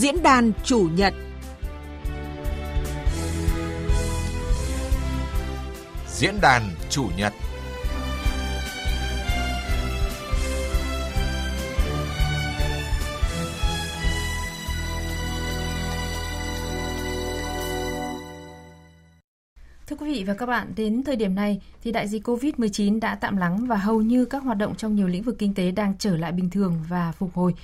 Diễn đàn chủ nhật. Diễn đàn chủ nhật. Vị và các bạn, đến thời điểm này thì đại dịch COVID-19 đã tạm lắng và hầu như các hoạt động trong nhiều lĩnh vực kinh tế đang trở lại bình thường và phục hồi.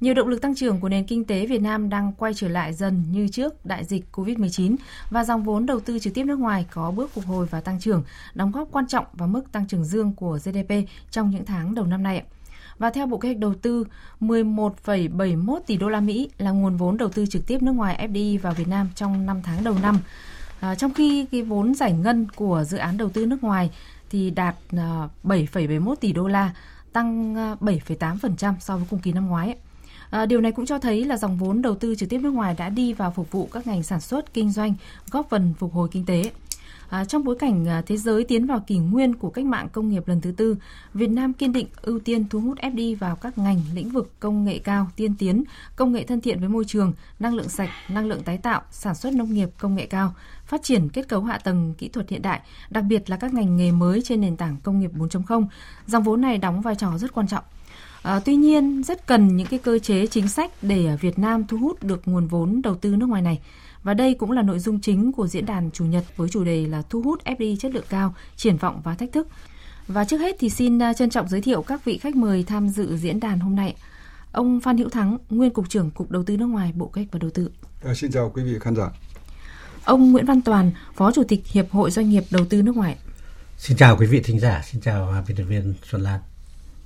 Nhiều động lực tăng trưởng của nền kinh tế Việt Nam đang quay trở lại dần như trước đại dịch COVID-19 và dòng vốn đầu tư trực tiếp nước ngoài có bước phục hồi và tăng trưởng, đóng góp quan trọng vào mức tăng trưởng dương của GDP trong những tháng đầu năm nay. Và theo Bộ Kế hoạch Đầu tư, 11,71 tỷ đô la Mỹ là nguồn vốn đầu tư trực tiếp nước ngoài FDI vào Việt Nam trong 5 tháng đầu năm. À, trong khi cái vốn giải ngân của dự án đầu tư nước ngoài thì đạt à, 7,71 tỷ đô la, tăng à, 7,8% so với cùng kỳ năm ngoái. À, điều này cũng cho thấy là dòng vốn đầu tư trực tiếp nước ngoài đã đi vào phục vụ các ngành sản xuất, kinh doanh, góp phần phục hồi kinh tế. À, trong bối cảnh à, thế giới tiến vào kỷ nguyên của cách mạng công nghiệp lần thứ tư, Việt Nam kiên định ưu tiên thu hút FDI vào các ngành lĩnh vực công nghệ cao, tiên tiến, công nghệ thân thiện với môi trường, năng lượng sạch, năng lượng tái tạo, sản xuất nông nghiệp công nghệ cao, phát triển kết cấu hạ tầng kỹ thuật hiện đại, đặc biệt là các ngành nghề mới trên nền tảng công nghiệp 4.0. Dòng vốn này đóng vai trò rất quan trọng. À, tuy nhiên, rất cần những cái cơ chế chính sách để Việt Nam thu hút được nguồn vốn đầu tư nước ngoài này. Và đây cũng là nội dung chính của diễn đàn Chủ nhật với chủ đề là thu hút FDI chất lượng cao, triển vọng và thách thức. Và trước hết thì xin à, trân trọng giới thiệu các vị khách mời tham dự diễn đàn hôm nay. Ông Phan Hữu Thắng, nguyên cục trưởng Cục Đầu tư nước ngoài, Bộ Kế hoạch và Đầu tư. À, xin chào quý vị khán giả. Ông Nguyễn Văn Toàn, Phó Chủ tịch Hiệp hội Doanh nghiệp Đầu tư nước ngoài. Xin chào quý vị thính giả, xin chào biên tập viên Xuân Lan.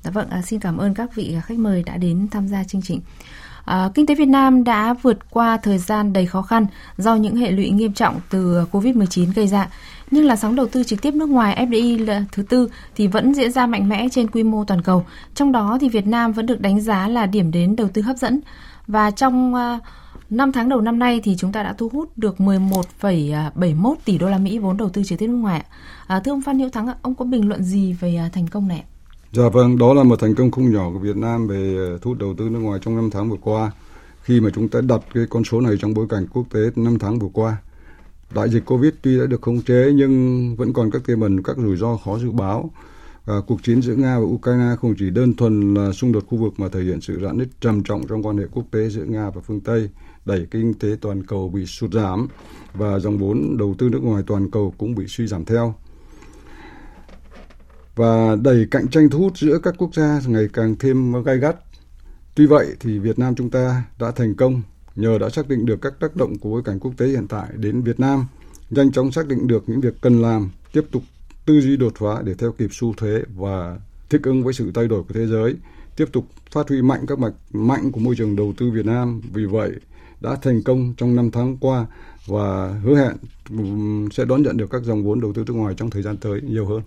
Dạ vâng, à, xin cảm ơn các vị khách mời đã đến tham gia chương trình. À, kinh tế Việt Nam đã vượt qua thời gian đầy khó khăn do những hệ lụy nghiêm trọng từ Covid-19 gây ra. Nhưng là sóng đầu tư trực tiếp nước ngoài FDI thứ tư thì vẫn diễn ra mạnh mẽ trên quy mô toàn cầu. Trong đó thì Việt Nam vẫn được đánh giá là điểm đến đầu tư hấp dẫn. Và trong ờ, uh, 5 tháng đầu năm nay thì chúng ta đã thu hút được 11,71 tỷ đô la Mỹ vốn đầu tư trực tiếp nước ngoài. À, thưa ông Phan Hữu Thắng, ông có bình luận gì về thành công này? Dạ vâng, đó là một thành công không nhỏ của Việt Nam về ờ, thu hút đầu tư nước ngoài trong năm tháng vừa qua. Khi mà chúng ta đặt cái con số này trong bối cảnh quốc tế năm tháng vừa qua. Đại dịch Covid tuy đã được khống chế nhưng vẫn còn các tiềm ẩn các rủi ro khó dự báo. À, cuộc chiến giữa Nga và Ukraine không chỉ đơn thuần là xung đột khu vực mà thể hiện sự rạn nứt trầm trọng trong quan hệ quốc tế giữa Nga và phương Tây, đẩy kinh tế toàn cầu bị sụt giảm và dòng vốn đầu tư nước ngoài toàn cầu cũng bị suy giảm theo và đẩy cạnh tranh thu hút giữa các quốc gia ngày càng thêm gai gắt. Tuy vậy thì Việt Nam chúng ta đã thành công nhờ đã xác định được các tác động của bối cảnh quốc tế hiện tại đến Việt Nam, nhanh chóng xác định được những việc cần làm, tiếp tục tư duy đột phá để theo kịp xu thế và thích ứng với sự thay đổi của thế giới, tiếp tục phát huy mạnh các mặt mạnh của môi trường đầu tư Việt Nam. Vì vậy đã thành công trong năm tháng qua và hứa hẹn sẽ đón nhận được các dòng vốn đầu tư nước ngoài trong thời gian tới nhiều hơn.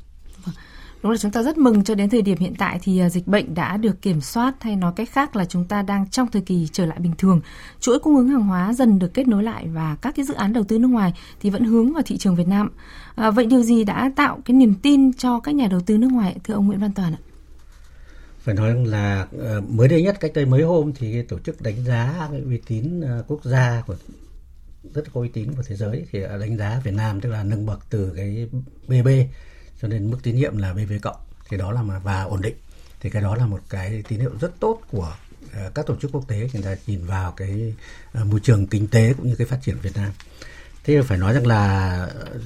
Đúng là chúng ta rất mừng cho đến thời điểm hiện tại thì à, dịch bệnh đã được kiểm soát hay nói cách khác là chúng ta đang trong thời kỳ trở lại bình thường. Chuỗi cung ứng hàng hóa dần được kết nối lại và các cái dự án đầu tư nước ngoài thì vẫn hướng vào thị trường Việt Nam. À, vậy điều gì đã tạo cái niềm tin cho các nhà đầu tư nước ngoài thưa ông Nguyễn Văn Toàn ạ? Phải nói là ờ, mới đây nhất cách đây mấy hôm thì tổ chức đánh giá cái uy tín ờ, quốc gia của rất có uy tín của thế giới thì đánh giá Việt Nam tức là nâng bậc từ cái BB cho nên mức tín nhiệm là BB cộng thì đó là mà, và ổn định. Thì cái đó là một cái tín hiệu rất tốt của ờ, các tổ chức quốc tế. Người ta nhìn vào cái ờ, môi trường kinh tế cũng như cái phát triển Việt Nam. Thế phải nói rằng là ờ,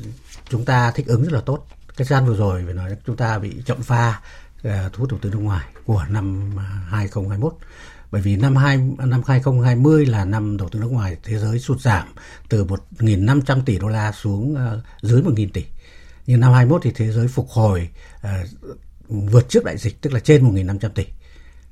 chúng ta thích ứng rất là tốt. Cái gian vừa rồi phải nói chúng ta bị chậm pha thu hút đầu tư nước ngoài của năm 2021 bởi vì năm 2 năm 2020 là năm đầu tư nước ngoài thế giới sụt giảm từ 1.500 tỷ đô la xuống dưới 1.000 tỷ nhưng năm 21 thì thế giới phục hồi uh, vượt trước đại dịch tức là trên 1.500 tỷ.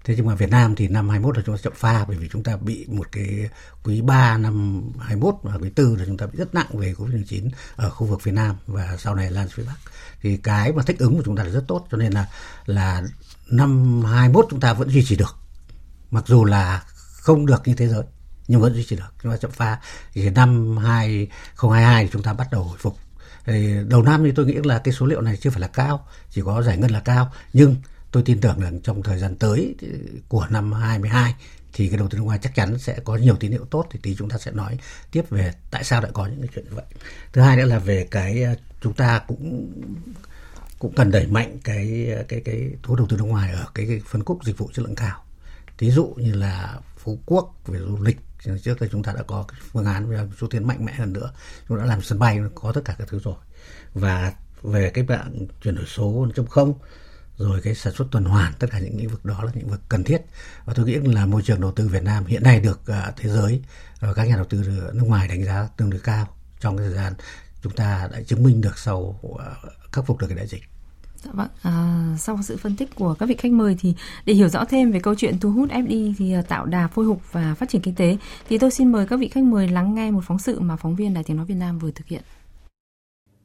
Thế nhưng mà Việt Nam thì năm 21 là chúng ta chậm pha bởi vì chúng ta bị một cái quý 3 năm 21 và quý 4 là chúng ta bị rất nặng về Covid-19 ở khu vực phía Nam và sau này lan phía Bắc. Thì cái mà thích ứng của chúng ta là rất tốt cho nên là là năm 21 chúng ta vẫn duy trì được. Mặc dù là không được như thế giới nhưng vẫn duy trì được. Chúng ta chậm pha. Thì năm 2022 thì chúng ta bắt đầu hồi phục thì đầu năm thì tôi nghĩ là cái số liệu này chưa phải là cao chỉ có giải ngân là cao nhưng tôi tin tưởng rằng trong thời gian tới của năm 2022 thì cái đầu tư nước ngoài chắc chắn sẽ có nhiều tín hiệu tốt thì tí chúng ta sẽ nói tiếp về tại sao lại có những cái chuyện như vậy. Thứ hai nữa là về cái à, chúng ta cũng cũng cần đẩy mạnh cái à, cái cái thu hút đầu tư nước ngoài ở cái, cái phân khúc dịch vụ chất lượng cao. Ví dụ như là Phú Quốc về du lịch trước đây chúng ta đã có cái phương án về xúc tiến mạnh mẽ hơn nữa. Chúng đã làm sân bay có tất cả các thứ rồi. Và về cái bạn chuyển đổi số 4.0 rồi cái sản xuất tuần hoàn tất cả những lĩnh vực đó là những vực cần thiết. Và tôi nghĩ là môi trường đầu tư Việt Nam hiện nay được uh, thế giới và các nhà đầu tư nước ngoài đánh giá tương đối cao trong cái thời gian chúng ta đã chứng minh được sau uh, khắc phục được cái đại dịch. Dạ vâng, à, sau sự phân tích của các vị khách mời thì để hiểu rõ thêm về câu chuyện thu hút FDI thì à, tạo đà phôi hục và phát triển kinh tế thì tôi xin mời các vị khách mời lắng nghe một phóng sự mà phóng viên Đài Tiếng Nói Việt Nam vừa thực hiện.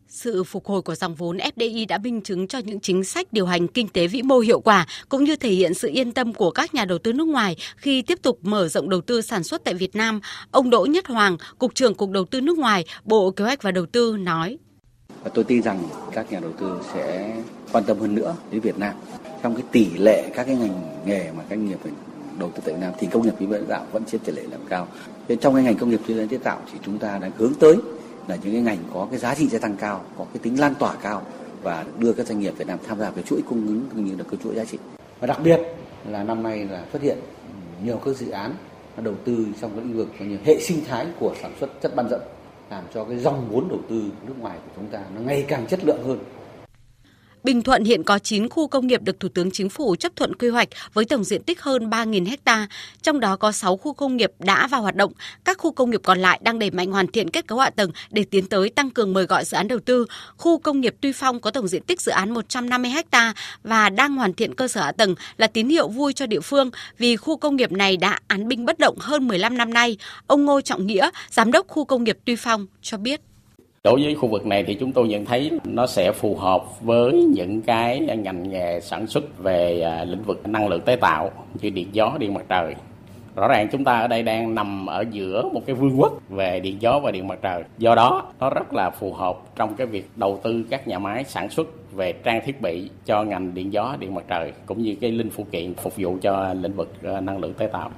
Sự phục hồi của dòng vốn FDI đã minh chứng cho những chính sách điều hành kinh tế vĩ mô hiệu quả, cũng như thể hiện sự yên tâm của các nhà đầu tư nước ngoài khi tiếp tục mở rộng đầu tư sản xuất tại Việt Nam. Ông Đỗ Nhất Hoàng, Cục trưởng Cục Đầu tư nước ngoài, Bộ Kế hoạch và Đầu tư nói. Tôi tin rằng các nhà đầu tư sẽ quan tâm hơn nữa đến Việt Nam. Trong cái tỷ lệ các cái ngành nghề mà các nghiệp phải đầu tư tại Việt Nam thì công nghiệp chế biến tạo vẫn chiếm tỷ lệ làm cao. Thế trong cái ngành công nghiệp chế biến chế tạo thì chúng ta đang hướng tới là những cái ngành có cái giá trị gia tăng cao, có cái tính lan tỏa cao và đưa các doanh nghiệp Việt Nam tham gia cái chuỗi cung ứng cũng như là cái chuỗi giá trị. Và đặc biệt là năm nay là xuất hiện nhiều các dự án đầu tư trong cái lĩnh vực như hệ sinh thái của sản xuất chất bán dẫn làm cho cái dòng vốn đầu tư nước ngoài của chúng ta nó ngày càng chất lượng hơn Bình Thuận hiện có 9 khu công nghiệp được Thủ tướng Chính phủ chấp thuận quy hoạch với tổng diện tích hơn 3.000 ha, trong đó có 6 khu công nghiệp đã vào hoạt động. Các khu công nghiệp còn lại đang đẩy mạnh hoàn thiện kết cấu hạ tầng để tiến tới tăng cường mời gọi dự án đầu tư. Khu công nghiệp Tuy Phong có tổng diện tích dự án 150 ha và đang hoàn thiện cơ sở hạ tầng là tín hiệu vui cho địa phương vì khu công nghiệp này đã án binh bất động hơn 15 năm nay. Ông Ngô Trọng Nghĩa, giám đốc khu công nghiệp Tuy Phong cho biết. Đối với khu vực này thì chúng tôi nhận thấy nó sẽ phù hợp với những cái ngành nghề sản xuất về à, lĩnh vực năng lượng tái tạo như điện gió, điện mặt trời. Rõ ràng chúng ta ở đây đang nằm ở giữa một cái vương quốc về điện gió và điện mặt trời. Do đó nó rất là phù hợp trong cái việc đầu tư các nhà máy sản xuất về trang thiết bị cho ngành điện gió, điện mặt trời cũng như cái linh phụ kiện phục vụ cho lĩnh vực à, năng lượng tái tạo.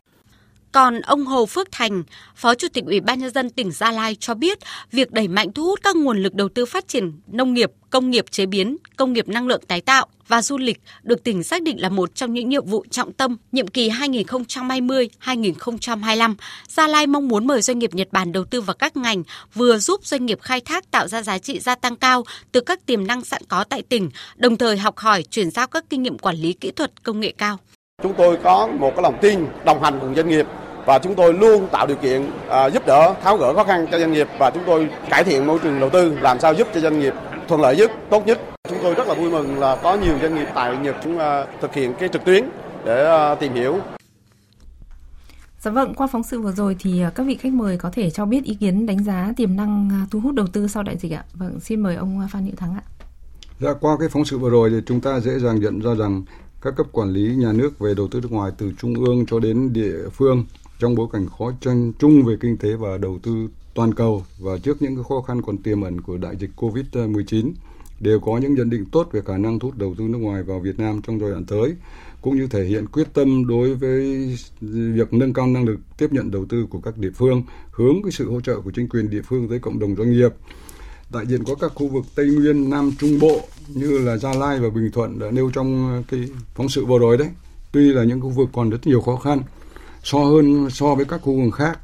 Còn ông Hồ Phước Thành, Phó Chủ tịch Ủy ban nhân dân tỉnh Gia Lai cho biết, việc đẩy mạnh thu hút các nguồn lực đầu tư phát triển nông nghiệp, công nghiệp chế biến, công nghiệp năng lượng tái tạo và du lịch được tỉnh xác định là một trong những nhiệm vụ trọng tâm nhiệm kỳ 2020-2025. Gia Lai mong muốn mời doanh nghiệp Nhật Bản đầu tư vào các ngành vừa giúp doanh nghiệp khai thác tạo ra giá trị gia tăng cao từ các tiềm năng sẵn có tại tỉnh, đồng thời học hỏi chuyển giao các kinh nghiệm quản lý kỹ thuật công nghệ cao. Chúng tôi có một cái lòng tin đồng hành cùng doanh nghiệp và chúng tôi luôn tạo điều kiện à, giúp đỡ tháo gỡ khó khăn cho doanh nghiệp và chúng tôi cải thiện môi trường đầu tư làm sao giúp cho doanh nghiệp thuận lợi nhất, tốt nhất. Chúng tôi rất là vui mừng là có nhiều doanh nghiệp tại Nhật chúng à, thực hiện cái trực tuyến để à, tìm hiểu. Dạ vâng, qua phóng sự vừa rồi thì à, các vị khách mời có thể cho biết ý kiến đánh giá tiềm năng à, thu hút đầu tư sau đại dịch ạ. Vâng, xin mời ông Phan Hữu Thắng ạ. Dạ, qua cái phóng sự vừa rồi thì chúng ta dễ dàng nhận ra rằng các cấp quản lý nhà nước về đầu tư nước ngoài từ trung ương cho đến địa phương trong bối cảnh khó tranh chung về kinh tế và đầu tư toàn cầu. Và trước những cái khó khăn còn tiềm ẩn của đại dịch Covid-19 đều có những nhận định tốt về khả năng thu hút đầu tư nước ngoài vào Việt Nam trong giai đoạn tới cũng như thể hiện quyết tâm đối với việc nâng cao năng lực tiếp nhận đầu tư của các địa phương, hướng cái sự hỗ trợ của chính quyền địa phương tới cộng đồng doanh nghiệp đại diện có các khu vực Tây Nguyên, Nam Trung Bộ như là Gia Lai và Bình Thuận đã nêu trong cái phóng sự vừa rồi đấy. Tuy là những khu vực còn rất nhiều khó khăn so hơn so với các khu vực khác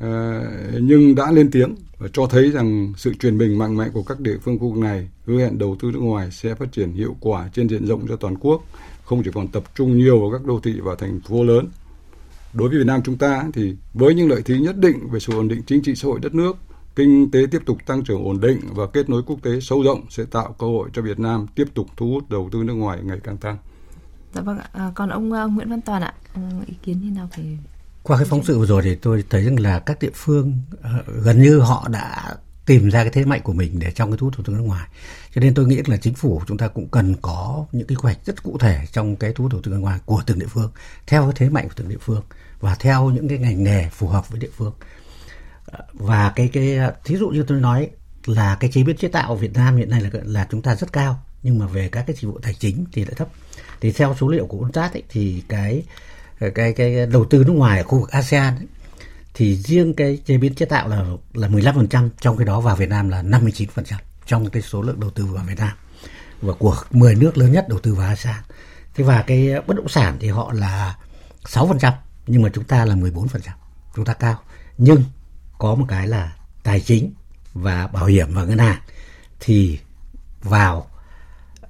à, nhưng đã lên tiếng và cho thấy rằng sự chuyển mình mạnh mẽ của các địa phương khu vực này hứa hẹn đầu tư nước ngoài sẽ phát triển hiệu quả trên diện rộng cho toàn quốc, không chỉ còn tập trung nhiều vào các đô thị và thành phố lớn. Đối với Việt Nam chúng ta thì với những lợi thế nhất định về sự ổn định chính trị xã hội đất nước kinh tế tiếp tục tăng trưởng ổn định và kết nối quốc tế sâu rộng sẽ tạo cơ hội cho Việt Nam tiếp tục thu hút đầu tư nước ngoài ngày càng tăng. Dạ vâng ạ. À, còn ông uh, Nguyễn Văn Toàn ạ, ông ý kiến như nào về qua cái phóng sự vừa rồi thì tôi thấy rằng là các địa phương uh, gần như họ đã tìm ra cái thế mạnh của mình để trong cái thu hút đầu tư nước ngoài. Cho nên tôi nghĩ là chính phủ chúng ta cũng cần có những cái quy hoạch rất cụ thể trong cái thu hút đầu tư nước ngoài của từng địa phương theo cái thế mạnh của từng địa phương và theo những cái ngành nghề phù hợp với địa phương và cái cái thí dụ như tôi nói là cái chế biến chế tạo ở Việt Nam hiện nay là là chúng ta rất cao nhưng mà về các cái dịch vụ tài chính thì lại thấp thì theo số liệu của UNCTAD ấy, thì cái cái cái đầu tư nước ngoài ở khu vực ASEAN ấy, thì riêng cái chế biến chế tạo là là 15%, trong cái đó vào Việt Nam là 59% trong cái số lượng đầu tư vào Việt Nam và của 10 nước lớn nhất đầu tư vào ASEAN. Thế và cái bất động sản thì họ là 6% nhưng mà chúng ta là 14%. Chúng ta cao. Nhưng có một cái là tài chính và bảo hiểm và ngân hàng thì vào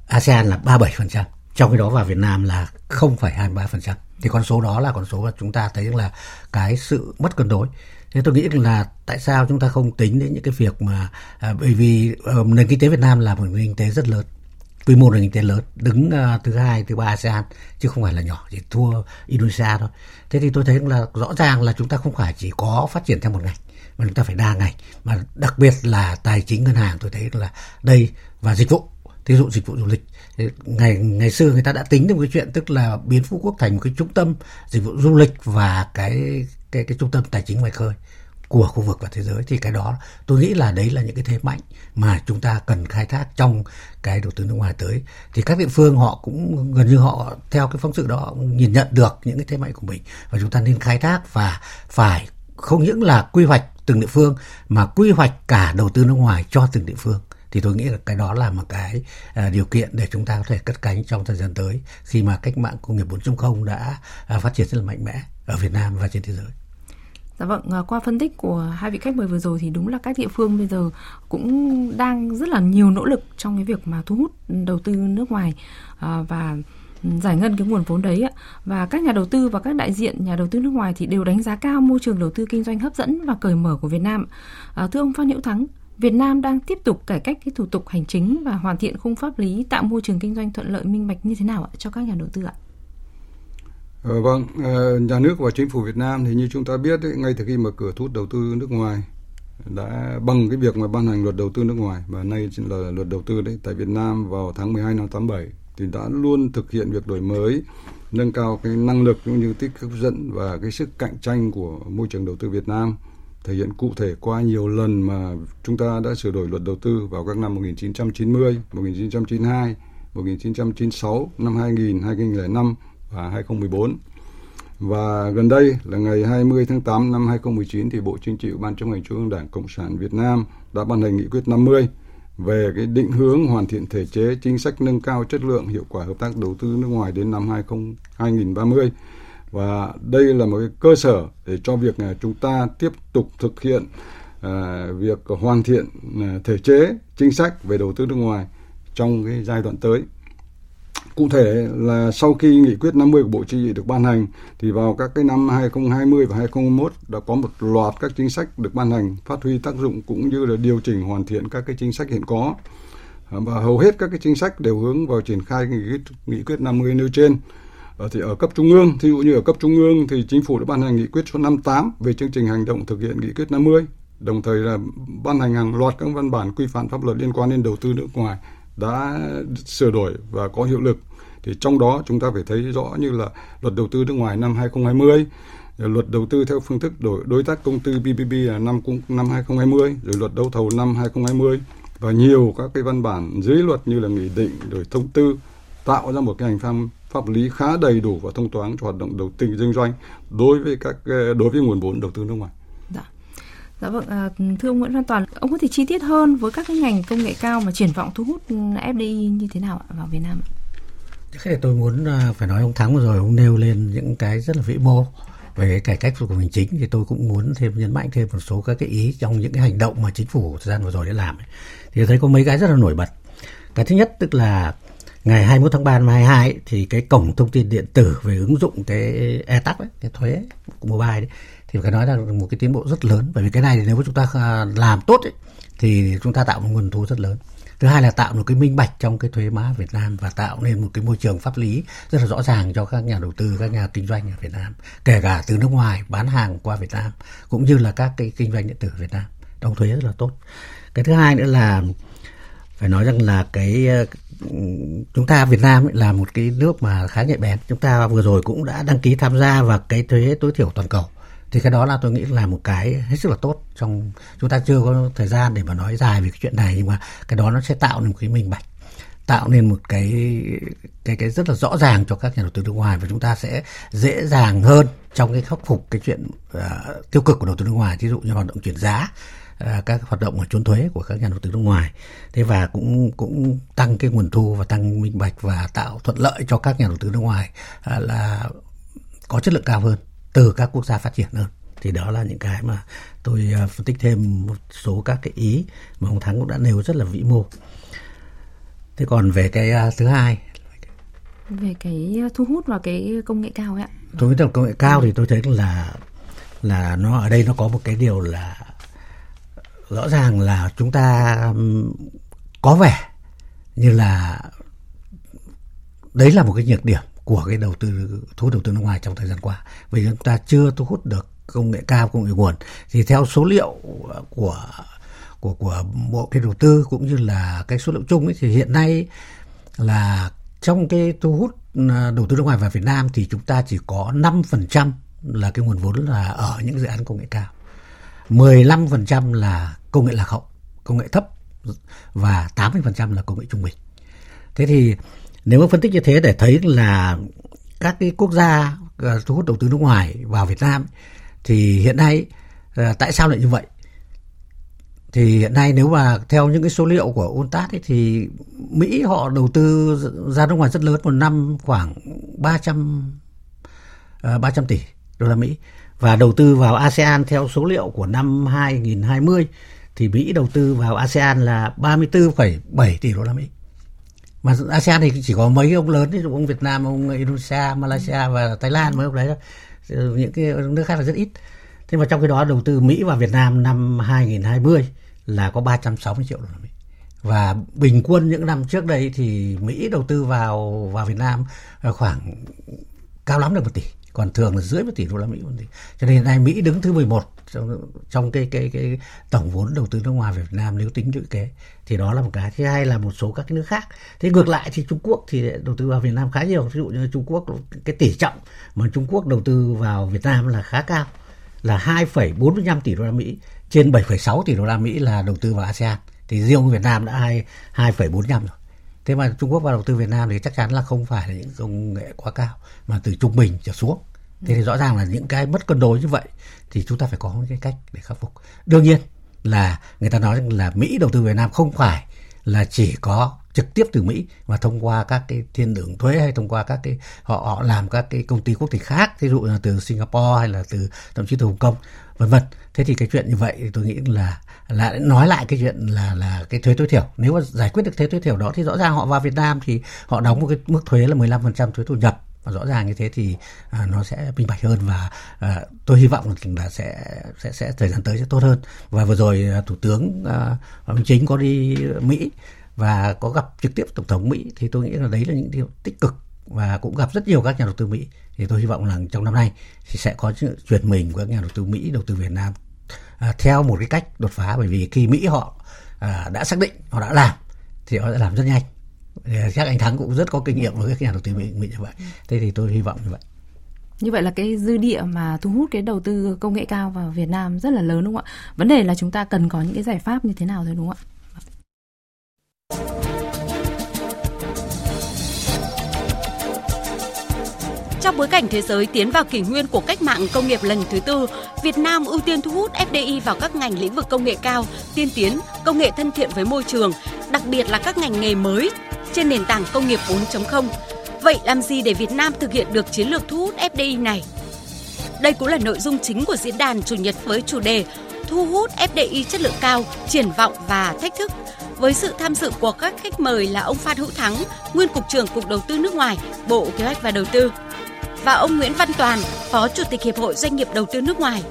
ASEAN là 37%, trong khi đó vào Việt Nam là 0,23%. Thì con số đó là con số mà chúng ta thấy là cái sự mất cân đối. Thế tôi nghĩ là tại sao chúng ta không tính đến những cái việc mà à, bởi vì ờ, nền kinh tế Việt Nam là một nền kinh tế rất lớn quy mô nền kinh tế lớn đứng uh, thứ hai thứ ba ASEAN chứ không phải là nhỏ chỉ thua Indonesia thôi thế thì tôi thấy là rõ ràng là chúng ta không phải chỉ có phát triển theo một ngành mà chúng ta phải đa ngành. Mà đặc biệt là tài chính ngân hàng, tôi thấy là đây, và dịch vụ ví dụ dịch vụ du lịch. Ngày ngày xưa người ta đã tính được cái chuyện, tức là biến phú quốc thành một cái trung tâm dịch vụ du lịch và cái cái cái trung tâm tài chính ngoài khơi của khu vực và thế giới. Thì cái đó, tôi nghĩ là đấy là những cái thế mạnh mà chúng ta cần khai thác trong cái đầu tư nước ngoài tới. Thì các địa phương họ cũng, gần như họ, theo cái phóng sự đó nhìn nhận được những cái thế mạnh của mình. Và chúng ta nên khai thác và phải không những là quy hoạch từng địa phương mà quy hoạch cả đầu tư nước ngoài cho từng địa phương thì tôi nghĩ là cái đó là một cái à, điều kiện để chúng ta có thể cất cánh trong thời gian tới khi mà cách mạng công nghiệp 4.0 đã à, phát triển rất là mạnh mẽ ở Việt Nam và trên thế giới. Dạ vâng, à, qua phân tích của hai vị khách mời vừa rồi thì đúng là các địa phương bây giờ cũng đang rất là nhiều nỗ lực trong cái việc mà thu hút đầu tư nước ngoài à, và giải ngân cái nguồn vốn đấy và các nhà đầu tư và các đại diện nhà đầu tư nước ngoài thì đều đánh giá cao môi trường đầu tư kinh doanh hấp dẫn và cởi mở của Việt Nam. À, thưa ông Phan Hữu Thắng, Việt Nam đang tiếp tục cải cách cái thủ tục hành chính và hoàn thiện khung pháp lý tạo môi trường kinh doanh thuận lợi minh bạch như thế nào ạ cho các nhà đầu tư ạ? Ờ, vâng, ờ, nhà nước và chính phủ Việt Nam thì như chúng ta biết ấy, ngay từ khi mở cửa thu hút đầu tư nước ngoài đã bằng cái việc mà ban hành luật đầu tư nước ngoài và nay là luật đầu tư đấy tại Việt Nam vào tháng 12 năm 87 thì đã luôn thực hiện việc đổi mới nâng cao cái năng lực cũng như tích hấp dẫn và cái sức cạnh tranh của môi trường đầu tư Việt Nam thể hiện cụ thể qua nhiều lần mà chúng ta đã sửa đổi luật đầu tư vào các năm 1990, 1992, 1996, năm 2000, 2005 và 2014. Và gần đây là ngày 20 tháng 8 năm 2019 thì Bộ Chính trị Ban chấp hành Trung ương Đảng Cộng sản Việt Nam đã ban hành nghị quyết 50 về cái định hướng hoàn thiện thể chế chính sách nâng cao chất lượng hiệu quả hợp tác đầu tư nước ngoài đến năm 20, 2030 và đây là một cái cơ sở để cho việc là chúng ta tiếp tục thực hiện à, việc hoàn thiện à, thể chế chính sách về đầu tư nước ngoài trong cái giai đoạn tới. Cụ thể là sau khi nghị quyết 50 của Bộ Chính trị được ban hành thì vào các cái năm 2020 và 2021 đã có một loạt các chính sách được ban hành phát huy tác dụng cũng như là điều chỉnh hoàn thiện các cái chính sách hiện có. Và hầu hết các cái chính sách đều hướng vào triển khai nghị quyết, nghị quyết 50 nêu trên. Ở thì ở cấp trung ương, thí dụ như ở cấp trung ương thì chính phủ đã ban hành nghị quyết số 58 về chương trình hành động thực hiện nghị quyết 50, đồng thời là ban hành hàng loạt các văn bản quy phạm pháp luật liên quan đến đầu tư nước ngoài đã sửa đổi và có hiệu lực thì trong đó chúng ta phải thấy rõ như là luật đầu tư nước ngoài năm 2020 luật đầu tư theo phương thức đổi đối tác công tư PPP là năm năm 2020 rồi luật đấu thầu năm 2020 và nhiều các cái văn bản dưới luật như là nghị định rồi thông tư tạo ra một cái hành pháp pháp lý khá đầy đủ và thông thoáng cho hoạt động đầu tư kinh doanh đối với các ờ, đối với nguồn vốn đầu tư nước ngoài. Dạ. Dạ vâng, à, thưa ông Nguyễn Văn Toàn, ông có thể chi tiết hơn với các cái ngành công nghệ cao mà triển vọng thu hút ừ, FDI như thế nào vào Việt Nam? Thế tôi muốn à, phải nói ông Thắng vừa rồi ông nêu lên những cái rất là vĩ mô về cái cải cách thủ tục hành chính thì tôi cũng muốn thêm nhấn mạnh thêm một số các cái ý trong những cái hành động mà chính phủ thời gian vừa rồi đã làm thì thấy có mấy cái rất là nổi bật. Cái thứ nhất tức là ngày 21 tháng 3 năm 22 thì cái cổng thông tin điện tử về ứng dụng cái e-tax ấy, cái thuế của mobile đấy thì phải nói là một cái tiến bộ rất lớn. Bởi vì cái này thì nếu mà chúng ta à, làm tốt ấy, thì chúng ta tạo một nguồn thu rất lớn thứ hai là tạo một cái minh bạch trong cái thuế má Việt Nam và tạo nên một cái môi trường pháp lý rất là rõ ràng cho các nhà đầu tư, các nhà kinh doanh ở Việt Nam, kể cả từ nước ngoài bán hàng qua Việt Nam, cũng như là các cái kinh doanh điện tử Việt Nam. Đóng thuế rất là tốt. Cái thứ hai nữa là phải nói rằng là cái ừ, chúng ta Việt Nam ấy là một cái nước mà khá nhạy bén. Chúng ta vừa rồi cũng đã đăng ký tham gia vào cái thuế tối thiểu toàn cầu thì cái đó là tôi nghĩ là một cái hết sức là tốt trong chúng ta chưa có thời gian để mà nói dài về cái chuyện này nhưng mà cái đó nó sẽ tạo nên một cái minh bạch tạo nên một cái cái cái rất là rõ ràng cho các nhà đầu tư nước ngoài và chúng ta sẽ dễ dàng hơn trong cái khắc phục cái chuyện uh, tiêu cực của đầu tư nước ngoài. Ví dụ như hoạt động chuyển giá uh, các hoạt động trốn thuế của các nhà đầu tư nước ngoài. Thế và cũng cũng tăng cái nguồn thu và tăng minh bạch và tạo thuận lợi cho các nhà đầu tư nước ngoài uh, là có chất lượng cao hơn từ các quốc gia phát triển hơn. Thì đó là những cái mà tôi phân tích thêm một số các cái ý mà ông Thắng cũng đã nêu rất là vĩ mô. Thế còn về cái uh, thứ hai. Về cái thu hút vào cái công nghệ cao ấy ạ. Tôi nghĩ công nghệ cao thì tôi thấy là là nó ở đây nó có một cái điều là rõ ràng là chúng ta có vẻ như là đấy là một cái nhược điểm của cái đầu tư thu hút đầu tư nước ngoài trong thời gian qua vì chúng ta chưa thu hút được công nghệ cao công nghệ nguồn thì theo số liệu của của của bộ cái đầu tư cũng như là cái số liệu chung ấy thì hiện nay là trong cái thu hút à, đầu tư nước ngoài vào Việt Nam thì chúng ta chỉ có 5% là cái nguồn vốn là ở những dự án công nghệ cao. 15% là công nghệ lạc hậu, công nghệ thấp và 80% là công nghệ trung bình. Thế thì nếu mà phân tích như thế để thấy là các cái quốc gia ờ, thu hút đầu tư nước ngoài vào Việt Nam thì hiện nay ờ, tại sao lại như vậy? thì hiện nay nếu mà theo những cái số liệu của UNTAD ấy, thì Mỹ họ đầu tư ra nước ngoài rất lớn một năm khoảng 300 uh, 300 tỷ đô la Mỹ và đầu tư vào ASEAN theo số liệu của năm 2020 thì Mỹ đầu tư vào ASEAN là 34,7 tỷ đô la Mỹ. Mà ASEAN thì chỉ có mấy ông lớn ví dụ ông Việt Nam, ông Indonesia, Malaysia và Thái Lan mấy ông đấy. Những cái nước khác là rất ít. Thế mà trong cái đó đầu tư Mỹ vào Việt Nam năm 2020 là có 360 triệu đô la Mỹ. Và bình quân những năm trước đây thì Mỹ đầu tư vào vào Việt Nam khoảng cao lắm được một tỷ, còn thường là dưới một tỷ đô la Mỹ một tỷ. Cho nên hiện nay Mỹ đứng thứ 11 trong trong cái cái cái tổng vốn đầu tư nước ngoài về Việt Nam nếu tính lũy kế thì đó là một cái thứ hai là một số các nước khác thế ngược lại thì Trung Quốc thì đầu tư vào Việt Nam khá nhiều ví dụ như Trung Quốc cái tỷ trọng mà Trung Quốc đầu tư vào Việt Nam là khá cao là 2,45 tỷ đô la Mỹ trên 7,6 tỷ đô la Mỹ là đầu tư vào ASEAN thì riêng Việt Nam đã 2 2,45 rồi. Thế mà Trung Quốc vào đầu tư Việt Nam thì chắc chắn là không phải là những công nghệ quá cao mà từ trung bình trở xuống. Thế thì rõ ràng là những cái mất cân đối như vậy thì chúng ta phải có cái cách để khắc phục. Đương nhiên là người ta nói là Mỹ đầu tư Việt Nam không phải là chỉ có trực tiếp từ Mỹ mà thông qua các cái thiên đường thuế hay thông qua các cái, họ họ làm các cái công ty quốc tịch khác ví dụ là từ Singapore hay là từ, thậm chí từ Hồng Kông, vân vân. Thế thì cái chuyện như vậy thì tôi nghĩ là là nói lại cái chuyện là là cái thuế tối thiểu. Nếu mà giải quyết được thuế tối thiểu đó thì rõ ràng họ vào Việt Nam thì họ đóng một cái mức thuế là 15% thuế thu nhập và rõ ràng như thế thì à, nó sẽ minh bạch hơn và à, tôi hy vọng là sẽ sẽ sẽ thời gian tới sẽ tốt hơn. Và vừa rồi à, thủ tướng à, Chính có đi Mỹ và có gặp trực tiếp tổng thống Mỹ thì tôi nghĩ là đấy là những điều tích cực và cũng gặp rất nhiều các nhà đầu tư Mỹ. Thì tôi hy vọng là trong năm nay thì sẽ có sự chuyển mình của các nhà đầu tư Mỹ đầu tư Việt Nam à, theo một cái cách đột phá. Bởi vì khi Mỹ họ à, đã xác định họ đã làm thì họ sẽ làm rất nhanh chắc anh Thắng cũng rất có kinh nghiệm với các nhà đầu tư Mỹ, Mỹ như vậy thế thì tôi hy vọng như vậy như vậy là cái dư địa mà thu hút cái đầu tư công nghệ cao vào Việt Nam rất là lớn đúng không ạ? Vấn đề là chúng ta cần có những cái giải pháp như thế nào thôi đúng không ạ? Trong bối cảnh thế giới tiến vào kỷ nguyên của cách mạng công nghiệp lần thứ tư, Việt Nam ưu tiên thu hút FDI vào các ngành lĩnh vực công nghệ cao, tiên tiến, công nghệ thân thiện với môi trường, đặc biệt là các ngành nghề mới trên nền tảng công nghiệp 4.0. Vậy làm gì để Việt Nam thực hiện được chiến lược thu hút FDI này? Đây cũng là nội dung chính của diễn đàn chủ nhật với chủ đề Thu hút FDI chất lượng cao, triển vọng và thách thức với sự tham dự của các khách mời là ông Phan Hữu Thắng, nguyên cục trưởng Cục Đầu tư nước ngoài, Bộ Kế hoạch và Đầu tư và ông Nguyễn Văn Toàn, Phó Chủ tịch Hiệp hội Doanh nghiệp Đầu tư nước ngoài.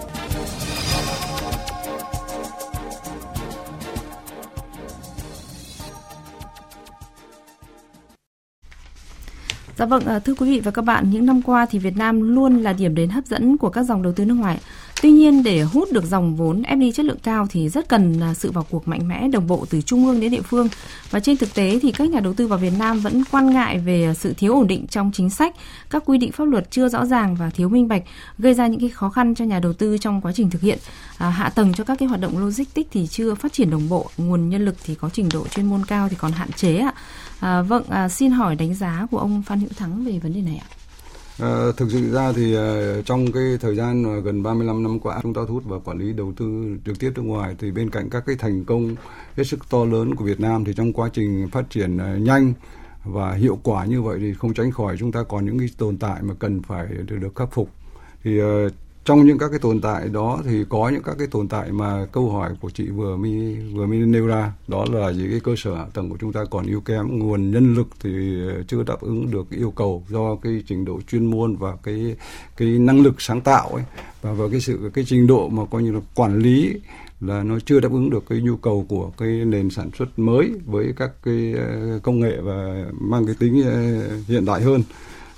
Dạ vâng, ờ, thưa quý vị và các bạn, những năm qua thì Việt Nam luôn là điểm đến hấp dẫn của các dòng đầu tư nước ngoài. Tuy nhiên để hút được dòng vốn FDI chất lượng cao thì rất cần sự vào cuộc mạnh mẽ đồng bộ từ trung ương đến địa phương. Và trên thực tế thì các nhà đầu tư vào Việt Nam vẫn quan ngại về sự thiếu ổn định trong chính sách, các quy định pháp luật chưa rõ ràng và thiếu minh bạch, gây ra những cái khó khăn cho nhà đầu tư trong quá trình thực hiện. À, hạ tầng cho các cái hoạt động logistics thì chưa phát triển đồng bộ, nguồn nhân lực thì có trình độ chuyên môn cao thì còn hạn chế ạ. À, vâng, à, xin hỏi đánh giá của ông Phan Hữu Thắng về vấn đề này ạ. À, thực sự ra thì uh, trong cái thời gian uh, gần 35 năm qua chúng ta thu hút và quản lý đầu tư trực tiếp nước ngoài thì bên cạnh các cái thành công hết sức to lớn của Việt Nam thì trong quá trình phát triển uh, nhanh và hiệu quả như vậy thì không tránh khỏi chúng ta còn những cái tồn tại mà cần phải được, khắc phục. Thì trong những các cái tồn tại đó thì có những các cái tồn tại mà câu hỏi của chị vừa mới vừa mới nêu ra, đó là những cái cơ sở hạ tầng của chúng ta còn yếu kém, nguồn nhân lực thì chưa đáp ứng được yêu cầu do cái trình độ chuyên môn và cái cái năng lực sáng tạo ấy. Và vào cái sự, cái trình độ mà coi như là quản lý là nó chưa đáp ứng được cái nhu cầu của cái nền sản xuất mới với các cái ờ, công nghệ và mang cái tính ờ, hiện đại hơn.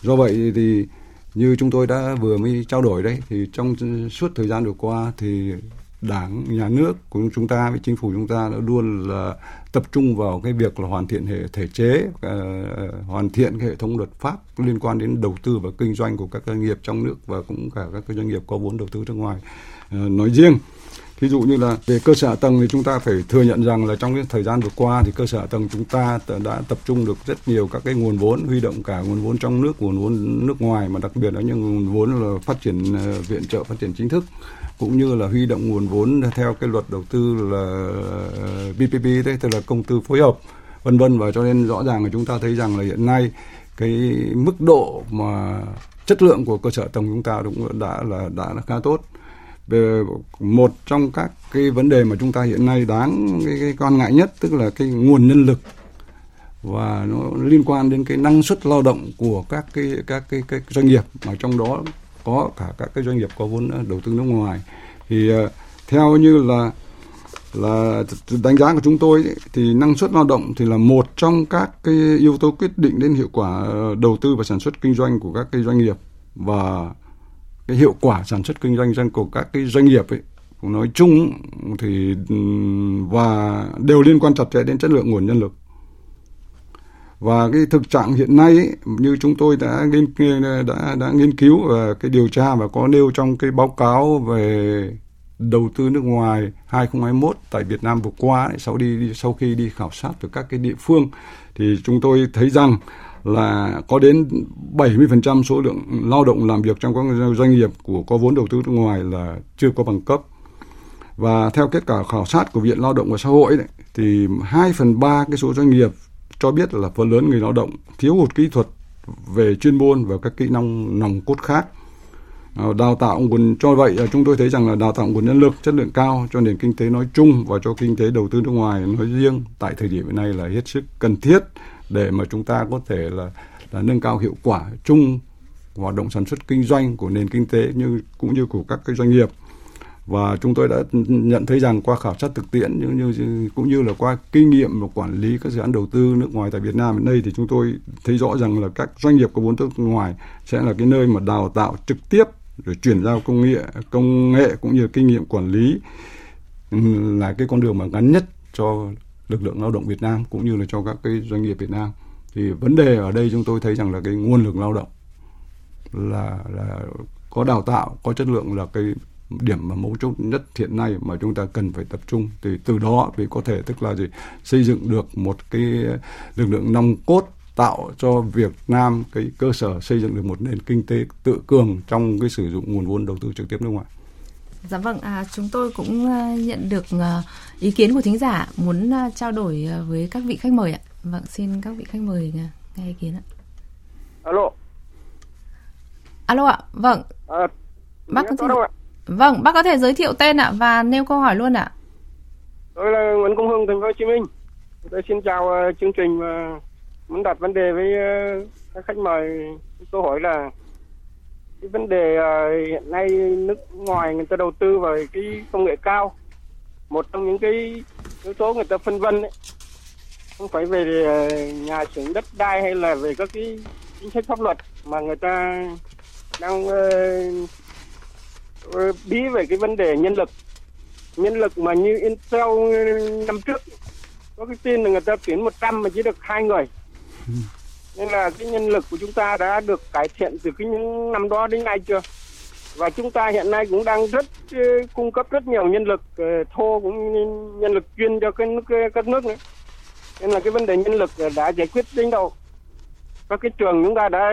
Do vậy thì như chúng tôi đã vừa mới trao đổi đấy thì trong suốt thời gian vừa qua thì đảng nhà nước của chúng ta với chính phủ chúng ta đã luôn là tập trung vào cái việc là hoàn thiện hệ thể chế uh, hoàn thiện cái hệ thống luật pháp liên quan đến đầu tư và kinh doanh của các doanh nghiệp trong nước và cũng cả các doanh nghiệp có vốn đầu tư nước ngoài. Uh, nói riêng Ví dụ như là về cơ sở hạ tầng thì chúng ta phải thừa nhận rằng là trong cái thời gian vừa qua thì cơ sở hạ tầng chúng ta đã tập trung được rất nhiều các cái nguồn vốn huy động cả nguồn vốn trong nước, nguồn vốn nước ngoài mà đặc biệt là những nguồn vốn là phát triển ờ, viện trợ phát triển chính thức cũng như là huy động nguồn vốn theo cái luật đầu tư là ờ, PPP đấy tức là công tư phối hợp vân vân. Và cho nên rõ ràng là chúng ta thấy rằng là hiện nay cái mức độ mà chất lượng của cơ sở tầng chúng ta cũng đã là đã là khá tốt một trong các cái vấn đề mà chúng ta hiện nay đáng cái, cái quan ngại nhất tức là cái nguồn nhân lực và nó liên quan đến cái năng suất lao động của các cái các cái, cái doanh nghiệp mà trong đó có cả các cái doanh nghiệp có vốn đầu tư nước ngoài. Thì ờ, theo như là là đánh giá của chúng tôi ấy, thì năng suất lao động thì là một trong các cái yếu tố quyết định đến hiệu quả đầu tư và sản xuất kinh doanh của các cái doanh nghiệp. Và cái hiệu quả sản xuất kinh doanh của các cái doanh nghiệp ấy nói chung thì và đều liên quan chặt chẽ đến chất lượng nguồn nhân lực. Và cái thực trạng hiện nay ấy, như chúng tôi đã nghiên đã đã nghiên cứu và cái điều tra và có nêu trong cái báo cáo về đầu tư nước ngoài 2021 tại Việt Nam vừa qua ấy, sau đi sau khi đi khảo sát từ các cái địa phương thì chúng tôi thấy rằng là có đến 70% số lượng lao động làm việc trong các doanh nghiệp của có vốn đầu tư nước ngoài là chưa có bằng cấp. Và theo kết quả khảo sát của Viện Lao động và Xã hội đấy, thì 2 phần 3 cái số doanh nghiệp cho biết là phần lớn người lao động thiếu hụt kỹ thuật về chuyên môn và các kỹ năng nòng cốt khác. À, đào tạo nguồn cho vậy là chúng tôi thấy rằng là đào tạo nguồn nhân lực chất lượng cao cho nền kinh tế nói chung và cho kinh tế đầu tư nước ngoài nói riêng tại thời điểm này là hết sức cần thiết để mà chúng ta có thể là là nâng cao hiệu quả chung hoạt động sản xuất kinh doanh của nền kinh tế như cũng như của các cái doanh nghiệp. Và chúng tôi đã nhận thấy rằng qua khảo sát thực tiễn như, như cũng như là qua kinh nghiệm và quản lý các dự án đầu tư nước ngoài tại Việt Nam hiện nay thì chúng tôi thấy rõ rằng là các doanh nghiệp có vốn nước ngoài sẽ là cái nơi mà đào tạo trực tiếp rồi chuyển giao công nghệ công nghệ cũng như kinh nghiệm quản lý là cái con đường mà ngắn nhất cho lực lượng lao động Việt Nam cũng như là cho các cái doanh nghiệp Việt Nam. Thì vấn đề ở đây chúng tôi thấy rằng là cái nguồn lực lao động là là có đào tạo, có chất lượng là cái điểm mà mấu chốt nhất hiện nay mà chúng ta cần phải tập trung. Thì từ đó thì có thể tức là gì? Xây dựng được một cái lực lượng nòng cốt tạo cho Việt Nam cái cơ sở xây dựng được một nền kinh tế tự cường trong cái sử dụng nguồn vốn đầu tư trực tiếp nước ngoài. Dạ vâng, à, chúng tôi cũng uh, nhận được uh, ý kiến của thính giả muốn uh, trao đổi với các vị khách mời ạ. Vâng, xin các vị khách mời nghe ý kiến ạ. Alo. Alo ạ, vâng. À, bác có thể... Vâng, bác có thể giới thiệu tên ạ và nêu câu hỏi luôn ạ. Tôi là Nguyễn Công Hưng, thành phố Hồ Chí Minh. Tôi xin chào chương trình và muốn đặt vấn đề với các khách mời. Câu hỏi là cái vấn đề uh, hiện nay nước ngoài người ta đầu tư vào cái công nghệ cao một trong những cái yếu tố người ta phân vân ấy. Không phải về ờ, nhà xưởng đất đai hay là về các cái chính sách pháp luật mà người ta đang uh, bí về cái vấn đề nhân lực. Nhân lực mà như Intel năm trước có cái tin là người ta tuyển 100 mà chỉ được hai người. Ừ nên là cái nhân lực của chúng ta đã được cải thiện từ cái những năm đó đến nay chưa? Và chúng ta hiện nay cũng đang rất ờ, cung cấp rất nhiều nhân lực ờ, thô cũng như nhân lực chuyên cho cái nước các nước nữa. Nên là cái vấn đề nhân lực ờ, đã giải quyết đến đâu? Các cái trường chúng ta đã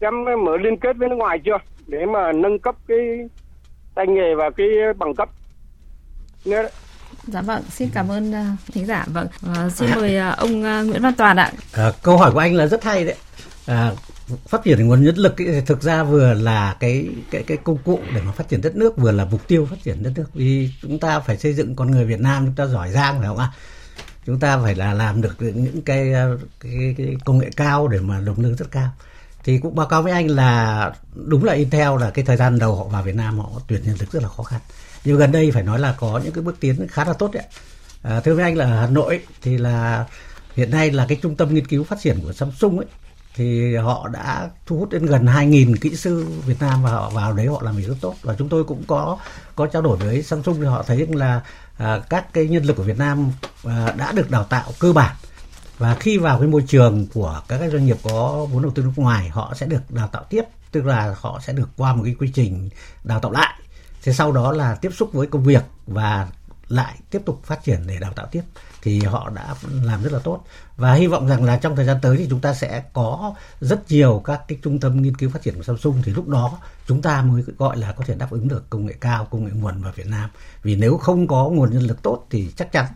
dám mở liên kết với nước ngoài chưa? Để mà nâng cấp cái tay nghề và cái bằng cấp. Nữa Dạ vâng, xin cảm ơn uh, thính giả. Vâng, uh, xin mời uh, ông uh, Nguyễn Văn Toàn ạ. À, câu hỏi của anh là rất hay đấy. À, phát triển nguồn nhân lực ấy, thực ra vừa là cái cái cái công cụ để mà phát triển đất nước vừa là mục tiêu phát triển đất nước vì chúng ta phải xây dựng con người Việt Nam chúng ta giỏi giang phải không ạ chúng ta phải là làm được những cái cái, cái công nghệ cao để mà đồng lương rất cao thì cũng báo cáo với anh là đúng là Intel là cái thời gian đầu họ vào Việt Nam họ tuyển nhân lực rất là khó khăn nhưng gần đây phải nói là có những cái bước tiến khá là tốt đấy à, thưa với anh là Hà Nội thì là hiện nay là cái trung tâm nghiên cứu phát triển của Samsung ấy thì họ đã thu hút đến gần 2.000 kỹ sư Việt Nam và họ vào đấy họ làm việc rất tốt. Và chúng tôi cũng có có trao đổi với Samsung thì họ thấy là à, các cái nhân lực của Việt Nam à, đã được đào tạo cơ bản. Và khi vào cái môi trường của các cái doanh nghiệp có vốn đầu tư nước ngoài họ sẽ được đào tạo tiếp tức là họ sẽ được qua một cái quy trình đào tạo lại thế sau đó là tiếp xúc với công việc và lại tiếp tục phát triển để đào tạo tiếp. Thì họ đã làm rất là tốt. Và hy vọng rằng là trong thời gian tới thì chúng ta sẽ có rất nhiều các cái trung tâm nghiên cứu phát triển của Samsung. Thì lúc đó chúng ta mới gọi là có thể đáp ứng được công nghệ cao, công nghệ nguồn vào Việt Nam. Vì nếu không có nguồn nhân lực tốt thì chắc chắn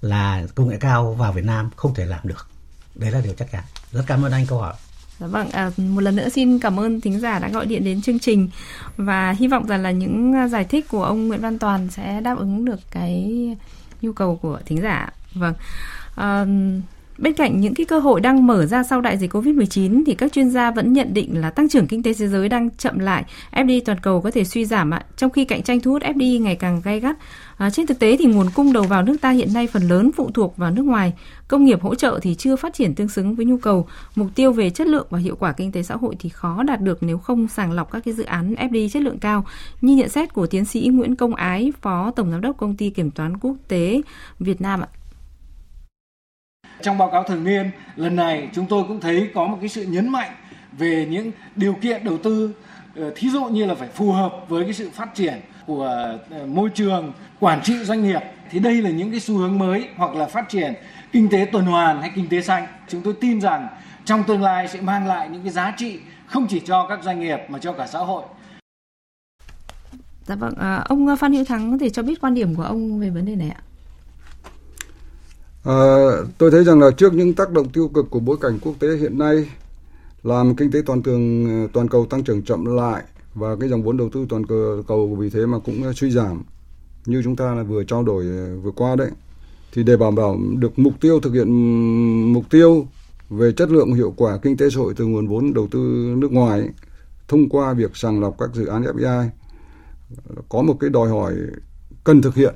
là công nghệ cao vào Việt Nam không thể làm được. Đấy là điều chắc chắn. Rất cảm ơn anh câu hỏi. Dạ vâng, à, một lần nữa xin cảm ơn thính giả đã gọi điện đến chương trình và hy vọng rằng là những à, giải thích của ông Nguyễn Văn Toàn sẽ đáp ứng được cái nhu cầu của thính giả. Vâng. À, Bên cạnh những cái cơ hội đang mở ra sau đại dịch Covid-19 thì các chuyên gia vẫn nhận định là tăng trưởng kinh tế thế giới đang chậm lại, FDI toàn cầu có thể suy giảm ạ, trong khi cạnh tranh thu hút FDI ngày càng gay gắt. À, trên thực tế thì nguồn cung đầu vào nước ta hiện nay phần lớn phụ thuộc vào nước ngoài, công nghiệp hỗ trợ thì chưa phát triển tương xứng với nhu cầu, mục tiêu về chất lượng và hiệu quả kinh tế xã hội thì khó đạt được nếu không sàng lọc các cái dự án FDI chất lượng cao. Như nhận xét của tiến sĩ Nguyễn Công Ái, Phó Tổng giám đốc công ty kiểm toán quốc tế Việt Nam ạ. Trong báo cáo thường niên lần này chúng tôi cũng thấy có một cái sự nhấn mạnh về những điều kiện đầu tư ờ, thí dụ như là phải phù hợp với cái sự phát triển của ờ, môi trường quản trị doanh nghiệp. Thì đây là những cái xu hướng mới hoặc là phát triển kinh tế tuần hoàn hay kinh tế xanh. Chúng tôi tin rằng trong tương lai sẽ mang lại những cái giá trị không chỉ cho các doanh nghiệp mà cho cả xã hội. Dạ vâng, à, ông Phan Hữu Thắng có thể cho biết quan điểm của ông về vấn đề này ạ? À, tôi thấy rằng là trước những tác động tiêu cực của bối cảnh quốc tế hiện nay làm kinh tế toàn thường toàn cầu tăng trưởng chậm lại và cái dòng vốn đầu tư toàn cầu vì thế mà cũng suy giảm như chúng ta là vừa trao đổi ờ, vừa qua đấy thì để bảo bảo được mục tiêu thực hiện mục tiêu về chất lượng hiệu quả kinh tế xã hội từ nguồn vốn đầu tư nước ngoài thông qua việc sàng lọc các dự án FDI có một cái đòi hỏi cần thực hiện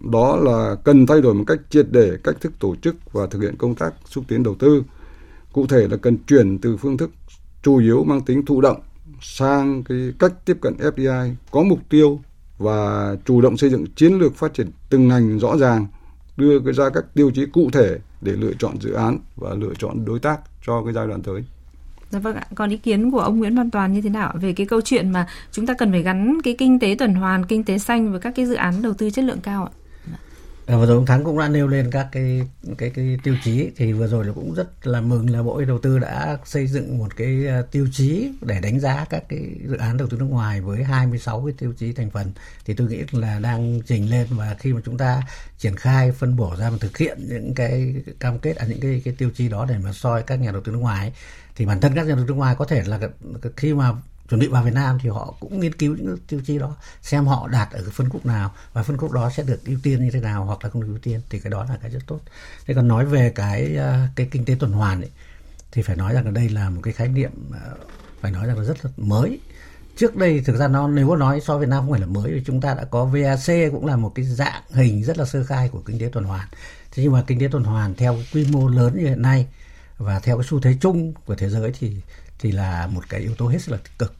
đó là cần thay đổi một cách triệt để cách thức tổ chức và thực hiện công tác xúc tiến đầu tư. Cụ thể là cần chuyển từ phương thức chủ yếu mang tính thụ động sang cái cách tiếp cận FDI có mục tiêu và chủ động xây dựng chiến lược phát triển từng ngành rõ ràng, đưa ra các tiêu chí cụ thể để lựa chọn dự án và lựa chọn đối tác cho cái giai đoạn tới. Dạ vâng ạ. Còn ý kiến của ông Nguyễn Văn Toàn như thế nào về cái câu chuyện mà chúng ta cần phải gắn cái kinh tế tuần hoàn, kinh tế xanh với các cái dự án đầu tư chất lượng cao ạ? Ờ, vừa rồi ông Thắng cũng đã nêu lên các cái cái cái tiêu chí. Thì vừa rồi là cũng rất là mừng là Bộ Đầu tư đã xây dựng một cái ờ, tiêu chí để đánh giá các cái dự án đầu tư nước ngoài với 26 cái tiêu chí thành phần. Thì tôi nghĩ là đang trình lên và khi mà chúng ta triển khai phân bổ ra và thực hiện những cái cam kết ở à, những cái cái tiêu chí đó để mà soi các nhà đầu tư nước ngoài thì bản thân các nhà đầu tư nước ngoài có thể là khi mà chuẩn bị vào Việt Nam thì họ cũng nghiên cứu những tiêu chí đó xem họ đạt ở cái phân khúc nào và phân khúc đó sẽ được ưu tiên như thế nào hoặc là không được ưu tiên thì cái đó là cái rất tốt. Thế còn nói về cái ờ, cái kinh tế tuần hoàn ấy, thì phải nói rằng là đây là một cái khái niệm ờ, phải nói rằng là rất là mới trước đây thực ra nó nếu có nói so với Việt Nam không phải là mới vì chúng ta đã có VAC cũng là một cái dạng hình rất là sơ khai của kinh tế tuần hoàn thế nhưng mà kinh tế tuần hoàn theo quy mô lớn như hiện nay và theo cái xu thế chung của thế giới thì thì là một cái yếu tố hết sức là tích cực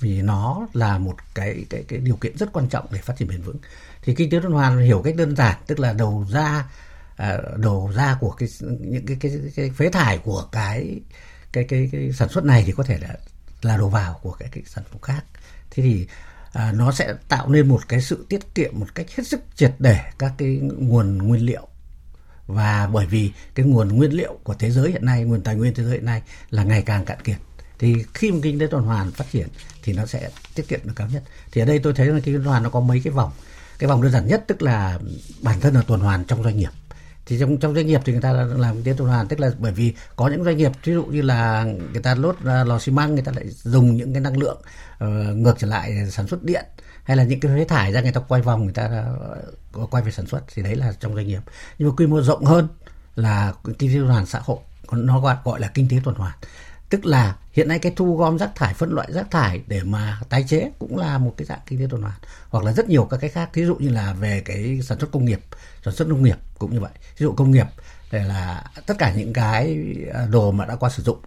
vì nó là một cái cái cái điều kiện rất quan trọng để phát triển bền vững. Thì kinh tế tuần hoàn hiểu cách đơn giản tức là đầu ra à, đầu ra của cái những cái, cái cái phế thải của cái cái cái cái sản xuất này thì có thể là là đầu vào của cái cái sản phẩm khác. Thế thì à, nó sẽ tạo nên một cái sự tiết kiệm một cách hết sức triệt để các cái nguồn nguyên liệu. Và bởi vì cái nguồn nguyên liệu của thế giới hiện nay nguồn tài nguyên thế giới hiện nay là ngày càng cạn kiệt thì khi mà kinh tế tuần hoàn phát triển thì nó sẽ tiết kiệm được cao nhất. Thì ở đây tôi thấy là kinh tế tuần hoàn nó có mấy cái vòng. Cái vòng đơn giản nhất tức là bản thân là tuần hoàn trong doanh nghiệp. Thì trong trong doanh nghiệp thì người ta làm kinh tế tuần hoàn tức là bởi vì có những doanh nghiệp ví dụ như là người ta lốt lò xi măng người ta lại dùng những cái năng lượng uh, ngược trở lại sản xuất điện hay là những cái phế thải ra người ta quay vòng người ta uh, quay về sản xuất thì đấy là trong doanh nghiệp. Nhưng mà quy mô rộng hơn là kinh tế tuần hoàn xã hội. Nó gọi gọi là kinh tế tuần hoàn tức là hiện nay cái thu gom rác thải phân loại rác thải để mà tái chế cũng là một cái dạng kinh tế tuần hoàn. Hoặc là rất nhiều các cái khác ví dụ như là về cái sản xuất công nghiệp sản xuất nông nghiệp cũng như vậy. Ví dụ công nghiệp để là tất cả những cái à, đồ mà đã qua sử dụng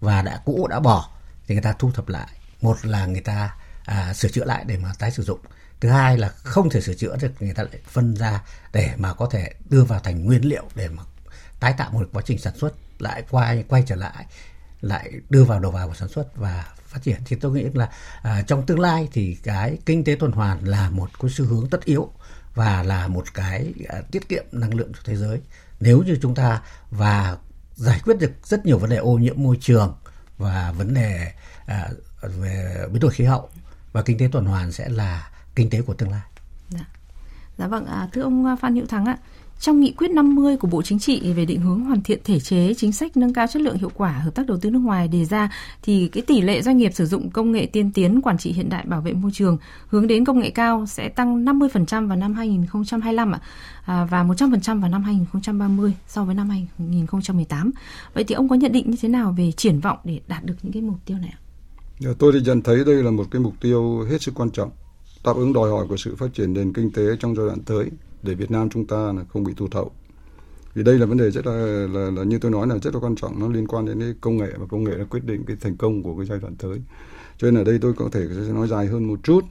và đã cũ đã bỏ thì người ta thu thập lại. Một là người ta à, sửa chữa lại để mà tái sử dụng. Thứ hai là không thể sửa chữa được người ta lại phân ra để mà có thể đưa vào thành nguyên liệu để mà tái tạo một quá trình sản xuất lại quay quay trở lại lại đưa vào đầu vào của sản xuất và phát triển. Thì tôi nghĩ là à, trong tương lai thì cái kinh tế tuần hoàn là một cái xu hướng tất yếu và là một cái à, tiết kiệm năng lượng cho thế giới. Nếu như chúng ta và giải quyết được rất nhiều vấn đề ô nhiễm môi trường và vấn đề à, về biến đổi khí hậu và kinh tế tuần hoàn sẽ là kinh tế của tương lai. Dạ, dạ vâng, à, thưa ông à, Phan Hữu Thắng ạ, trong nghị quyết 50 của Bộ Chính trị về định hướng hoàn thiện thể chế chính sách nâng cao chất lượng hiệu quả hợp tác đầu tư nước ngoài đề ra thì cái tỷ lệ doanh nghiệp sử dụng công nghệ tiên tiến quản trị hiện đại bảo vệ môi trường hướng đến công nghệ cao sẽ tăng 50% vào năm 2025 ạ à, và 100% vào năm 2030 so với năm 2018. Vậy thì ông có nhận định như thế nào về triển vọng để đạt được những cái mục tiêu này ạ? Dạ, tôi thì nhận thấy đây là một cái mục tiêu hết sức quan trọng đáp ứng đòi hỏi của sự phát triển nền kinh tế trong giai đoạn tới để Việt Nam chúng ta là không bị tụt hậu. Vì đây là vấn đề rất là, là, là như tôi nói là rất là quan trọng nó liên quan đến cái công nghệ và công nghệ là quyết định cái thành công của cái giai đoạn tới. Cho nên ở đây tôi có thể sẽ nói dài hơn một chút.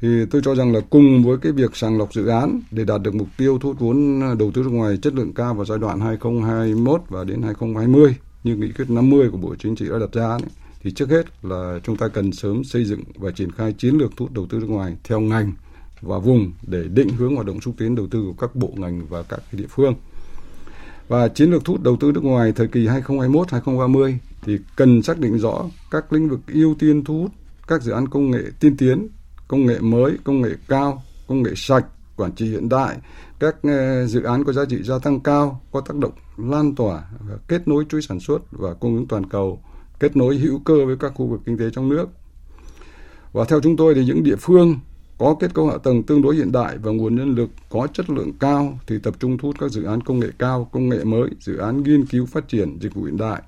Thì tôi cho rằng là cùng với cái việc sàng lọc dự án để đạt được mục tiêu thu hút vốn đầu tư nước ngoài chất lượng cao vào giai đoạn 2021 và đến 2020 như nghị quyết 50 của Bộ Chính trị đã đặt ra ấy, thì trước hết là chúng ta cần sớm xây dựng và triển khai chiến lược thu hút đầu tư nước ngoài theo ngành và vùng để định hướng hoạt động xúc tiến đầu tư của các bộ ngành và các địa phương. Và chiến lược thu hút đầu tư nước ngoài thời kỳ 2021-2030 thì cần xác định rõ các lĩnh vực ưu tiên thu hút các dự án công nghệ tiên tiến, công nghệ mới, công nghệ cao, công nghệ sạch, quản trị hiện đại, các ờ, dự án có giá trị gia tăng cao, có tác động lan tỏa, kết nối chuỗi sản xuất và cung ứng toàn cầu, kết nối hữu cơ với các khu vực kinh tế trong nước. Và theo chúng tôi thì những địa phương có kết cấu hạ tầng tương đối hiện đại và nguồn nhân lực có chất lượng cao thì tập trung thu hút các dự án công nghệ cao, công nghệ mới, dự án nghiên cứu phát triển dịch vụ hiện đại.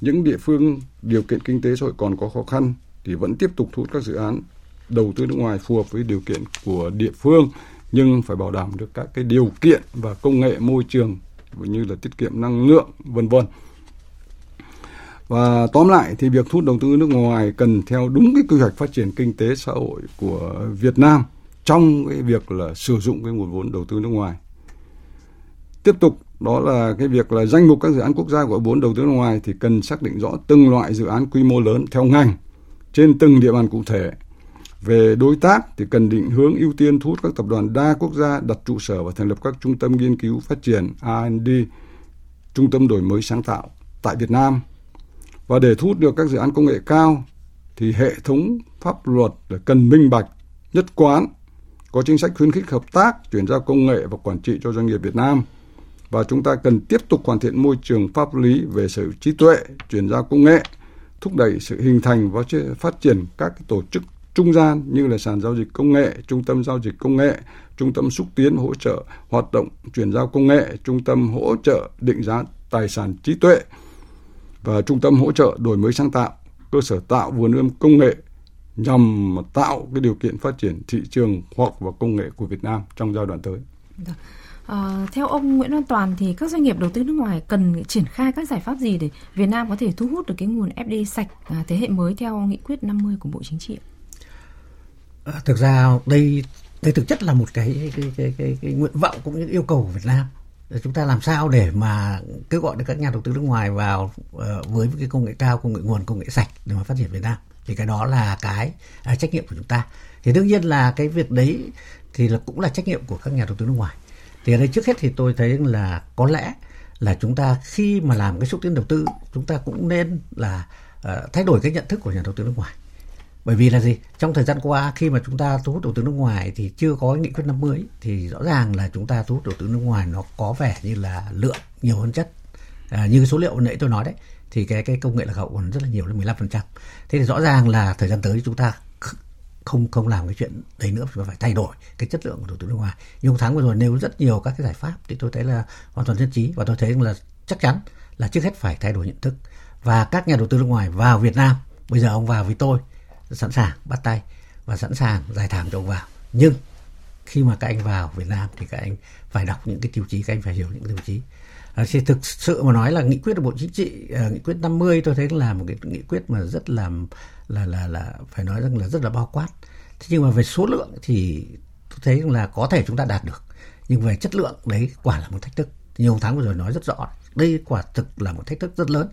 Những địa phương điều kiện kinh tế xã hội còn có khó khăn thì vẫn tiếp tục thu hút các dự án đầu tư nước ngoài phù hợp với điều kiện của địa phương nhưng phải bảo đảm được các cái điều kiện và công nghệ môi trường như là tiết kiệm năng lượng vân vân. Và tóm lại thì việc thu hút đầu tư nước ngoài cần theo đúng cái quy hoạch phát triển kinh tế xã hội của Việt Nam trong cái việc là sử dụng cái nguồn vốn đầu tư nước ngoài. Tiếp tục đó là cái việc là danh mục các dự án quốc gia của vốn đầu tư nước ngoài thì cần xác định rõ từng loại dự án quy mô lớn theo ngành trên từng địa bàn cụ thể. Về đối tác thì cần định hướng ưu tiên thu hút các tập đoàn đa quốc gia đặt trụ sở và thành lập các trung tâm nghiên cứu phát triển R&D, trung tâm đổi mới sáng tạo tại Việt Nam và để thu hút được các dự án công nghệ cao thì hệ thống pháp luật cần minh bạch, nhất quán, có chính sách khuyến khích hợp tác, chuyển giao công nghệ và quản trị cho doanh nghiệp Việt Nam. Và chúng ta cần tiếp tục hoàn thiện môi trường pháp lý về sở hữu trí tuệ, chuyển giao công nghệ, thúc đẩy sự hình thành và phát triển các tổ chức trung gian như là sàn giao dịch công nghệ, trung tâm giao dịch công nghệ, trung tâm xúc tiến hỗ trợ hoạt động chuyển giao công nghệ, trung tâm hỗ trợ định giá tài sản trí tuệ, và trung tâm hỗ trợ đổi mới sáng tạo, cơ sở tạo vườn ươm công nghệ nhằm tạo cái điều kiện phát triển thị trường khoa học và công nghệ của Việt Nam trong giai đoạn tới. À, theo ông Nguyễn Văn Toàn thì các doanh nghiệp đầu tư nước ngoài cần triển khai các giải pháp gì để Việt Nam có thể thu hút được cái nguồn FDI sạch à, thế hệ mới theo nghị quyết 50 của Bộ Chính trị? À, thực ra đây đây thực chất là một cái cái cái cái, cái nguyện vọng cũng như yêu cầu của Việt Nam chúng ta làm sao để mà kêu gọi được các nhà đầu tư nước ngoài vào ờ, với cái công nghệ cao công nghệ nguồn công nghệ sạch để mà phát triển Việt Nam? Thì cái đó là cái à, trách nhiệm của chúng ta. Thì đương nhiên là cái việc đấy thì là cũng là trách nhiệm của các nhà đầu tư nước ngoài. Thì ở đây trước hết thì tôi thấy là có lẽ là chúng ta khi mà làm cái xúc tiến đầu tư chúng ta cũng nên là uh, thay đổi cái nhận thức của nhà đầu tư nước ngoài bởi vì là gì trong thời gian qua khi mà chúng ta thu hút đầu tư nước ngoài thì chưa có nghị quyết 50 thì rõ ràng là chúng ta thu hút đầu tư nước ngoài nó có vẻ như là lượng nhiều hơn chất à, như cái số liệu nãy tôi nói đấy thì cái cái công nghệ lạc hậu còn rất là nhiều lên 15%. Thế thì rõ ràng là thời gian tới chúng ta không không làm cái chuyện đấy nữa chúng ta phải thay đổi cái chất lượng của đầu tư nước ngoài. Nhưng tháng vừa rồi nêu rất nhiều các cái giải pháp thì tôi thấy là hoàn toàn nhất trí và tôi thấy là chắc chắn là trước hết phải thay đổi nhận thức và các nhà đầu tư nước ngoài vào Việt Nam bây giờ ông vào với tôi sẵn sàng bắt tay và sẵn sàng giải thảm cho ông vào. Nhưng khi mà các anh vào Việt Nam thì các anh phải đọc những cái tiêu chí các anh phải hiểu những tiêu chí. À, thì thực sự mà nói là nghị quyết của Bộ Chính trị à, nghị quyết 50 tôi thấy là một cái nghị quyết mà rất là là là là phải nói rằng là rất là bao quát. Thế nhưng mà về số lượng thì tôi thấy là có thể chúng ta đạt được. Nhưng về chất lượng đấy quả là một thách thức. Nhiều tháng vừa rồi nói rất rõ đây quả thực là một thách thức rất lớn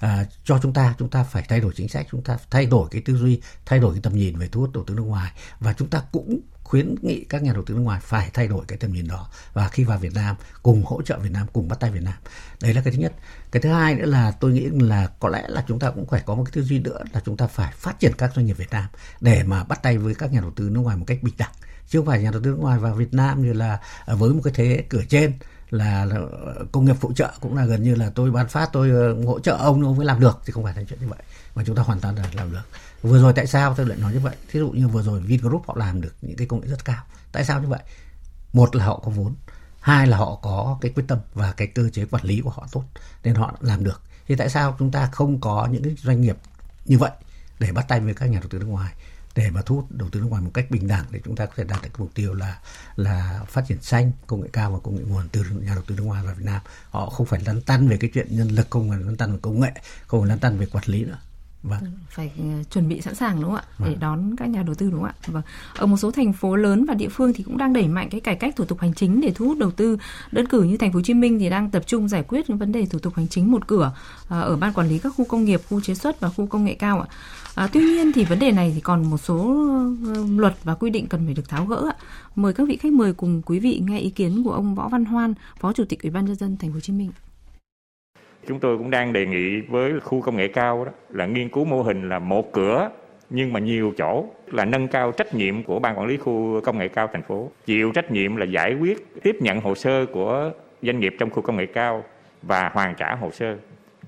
à, cho chúng ta chúng ta phải thay đổi chính sách chúng ta thay đổi cái tư duy thay đổi cái tầm nhìn về thu hút đầu tư nước ngoài. Và chúng ta cũng khuyến nghị các nhà đầu tư nước ngoài phải thay đổi cái tầm nhìn đó. Và khi vào Việt Nam cùng hỗ trợ Việt Nam cùng bắt tay Việt Nam. Đấy là cái thứ nhất. Cái thứ hai nữa là tôi nghĩ là có lẽ là chúng ta cũng phải có một cái tư duy nữa là chúng ta phải phát triển các doanh nghiệp Việt Nam để mà bắt tay với các nhà đầu tư nước ngoài một cách bình đẳng. Chứ không phải nhà đầu tư nước ngoài vào Việt Nam như là à, với một cái thế cửa trên là, là công nghiệp phụ trợ cũng là gần như là tôi bán phát tôi ờ, hỗ trợ ông ông mới làm được thì không phải là chuyện như vậy mà chúng ta hoàn toàn là làm được. Vừa rồi tại sao tôi lại nói như vậy? Thí dụ như vừa rồi Vingroup họ làm được những cái công nghệ rất cao. Tại sao như vậy? Một là họ có vốn hai là họ có cái quyết tâm và cái cơ chế quản lý của họ tốt nên họ làm được. Thì tại sao chúng ta không có những cái doanh nghiệp như vậy để bắt tay với các nhà đầu tư nước ngoài? Để mà thu hút đầu tư nước ngoài một cách bình đẳng để chúng ta có thể đạt được mục tiêu là là phát triển xanh, công nghệ cao và công nghệ nguồn từ nhà đầu tư nước ngoài vào Việt Nam. Họ không phải lăn tăn về cái chuyện nhân lực, không phải lăn tăn về công nghệ, không phải lăn tăn về quản lý nữa. Vâng. phải ờ, chuẩn bị sẵn sàng đúng không ạ vâng. để đón các nhà đầu tư đúng không ạ vâng ở một số thành phố lớn và địa phương thì cũng đang đẩy mạnh cái cải cách thủ tục hành chính để thu hút đầu tư đơn cử như thành phố Hồ Chí Minh thì đang tập trung giải quyết những vấn đề thủ tục hành chính một cửa ờ, ở ban quản lý các khu công nghiệp khu chế xuất và khu công nghệ cao ạ À, tuy nhiên thì vấn đề này thì còn một số ờ, luật và quy định cần phải được tháo gỡ ạ. Mời các vị khách mời cùng quý vị nghe ý kiến của ông Võ Văn Hoan, Phó Chủ tịch Ủy ban nhân dân thành phố Hồ Chí Minh. Chúng tôi cũng đang đề nghị với khu công nghệ cao đó là nghiên cứu mô hình là một cửa nhưng mà nhiều chỗ là nâng cao trách nhiệm của ban quản lý khu công nghệ cao thành phố. Chịu trách nhiệm là giải quyết tiếp nhận hồ sơ của doanh nghiệp trong khu công nghệ cao và hoàn trả hồ sơ.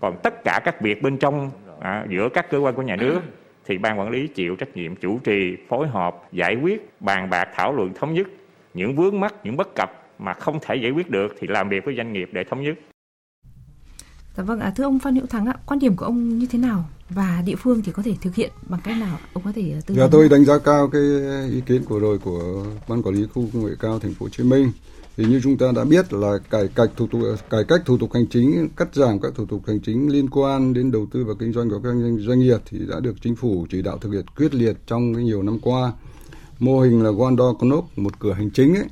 Còn tất cả các việc bên trong à, giữa các cơ quan của nhà nước thì ban quản lý chịu trách nhiệm chủ trì phối hợp giải quyết bàn bạc thảo luận thống nhất. Những vướng mắc những bất cập mà không thể giải quyết được thì làm việc với doanh nghiệp để thống nhất. Dạ vâng, à, thưa ông Phan Hữu Thắng ạ, quan điểm của ông như thế nào và địa phương thì có thể thực hiện bằng cách nào? Ông có thể tư vấn. Dạ tôi đánh giá cao cái ý kiến của rồi của ban quản lý khu công nghệ cao thành phố Hồ Chí Minh. Thì như chúng ta đã biết là cải cách thủ tục cải cách thủ tục hành chính, cắt giảm các thủ tục hành chính liên quan đến đầu tư và kinh doanh của các doanh nghiệp thì đã được chính phủ chỉ đạo thực hiện quyết liệt trong cái nhiều năm qua. Mô hình là Door Knock, một cửa hành chính ấy,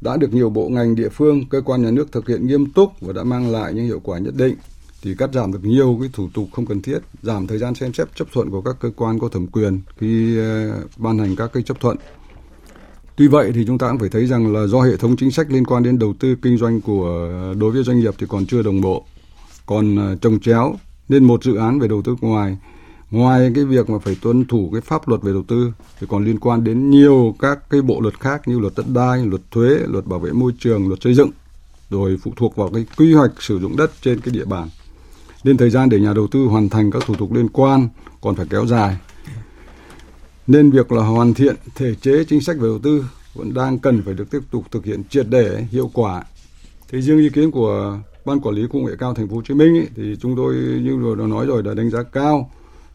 đã được nhiều bộ ngành địa phương, cơ quan nhà nước thực hiện nghiêm túc và đã mang lại những hiệu quả nhất định thì cắt giảm được nhiều cái thủ tục không cần thiết, giảm thời gian xem xét chấp thuận của các cơ quan có thẩm quyền khi ờ, ban hành các cái chấp thuận. Tuy vậy thì chúng ta cũng phải thấy rằng là do hệ thống chính sách liên quan đến đầu tư kinh doanh của ờ, đối với doanh nghiệp thì còn chưa đồng bộ, còn ờ, trồng chéo nên một dự án về đầu tư ngoài ngoài cái việc mà phải tuân thủ cái pháp luật về đầu tư thì còn liên quan đến nhiều các cái bộ luật khác như luật đất đai, luật thuế, luật bảo vệ môi trường, luật xây dựng rồi phụ thuộc vào cái quy hoạch sử dụng đất trên cái địa bàn. Nên thời gian để nhà đầu tư hoàn thành các thủ tục liên quan còn phải kéo dài. Nên việc là hoàn thiện thể chế chính sách về đầu tư vẫn đang cần phải được tiếp tục thực hiện triệt để hiệu quả. Thế riêng ý kiến của ban quản lý công nghệ cao thành phố Hồ Chí Minh ấy, thì chúng tôi như vừa nói rồi là đánh giá cao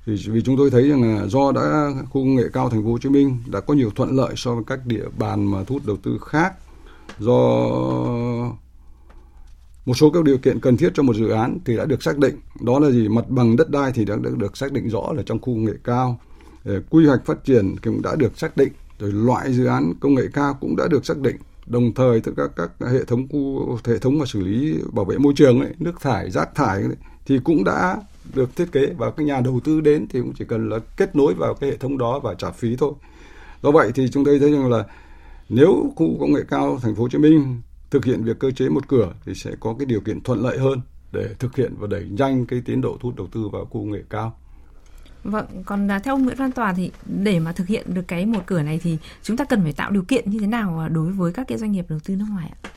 vì, vì chúng tôi thấy rằng là do đã khu công nghệ cao thành phố Hồ Chí Minh đã có nhiều thuận lợi so với các địa bàn mà thu hút đầu tư khác do một số các điều kiện cần thiết cho một dự án thì đã được xác định. Đó là gì? Mặt bằng đất đai thì đã được, được xác định rõ là trong khu công nghệ cao. Ờ, quy hoạch phát triển cũng đã được xác định. Rồi loại dự án công nghệ cao cũng đã được xác định. Đồng thời tất cả các hệ thống khu hệ thống mà xử lý bảo vệ môi trường ấy, nước thải rác thải ấy, thì cũng đã được thiết kế và các nhà đầu tư đến thì cũng chỉ cần là kết nối vào cái hệ thống đó và trả phí thôi do vậy thì chúng tôi thấy rằng là nếu khu công nghệ cao thành phố Hồ Chí Minh thực hiện việc cơ chế một cửa thì sẽ có cái điều kiện thuận lợi hơn để thực hiện và đẩy nhanh cái tiến độ thu hút đầu tư vào khu công nghệ cao. Vâng, còn là theo ông Nguyễn Văn Tòa thì để mà thực hiện được cái một cửa này thì chúng ta cần phải tạo điều kiện như thế nào à, đối với các cái doanh nghiệp đầu tư nước ngoài ạ?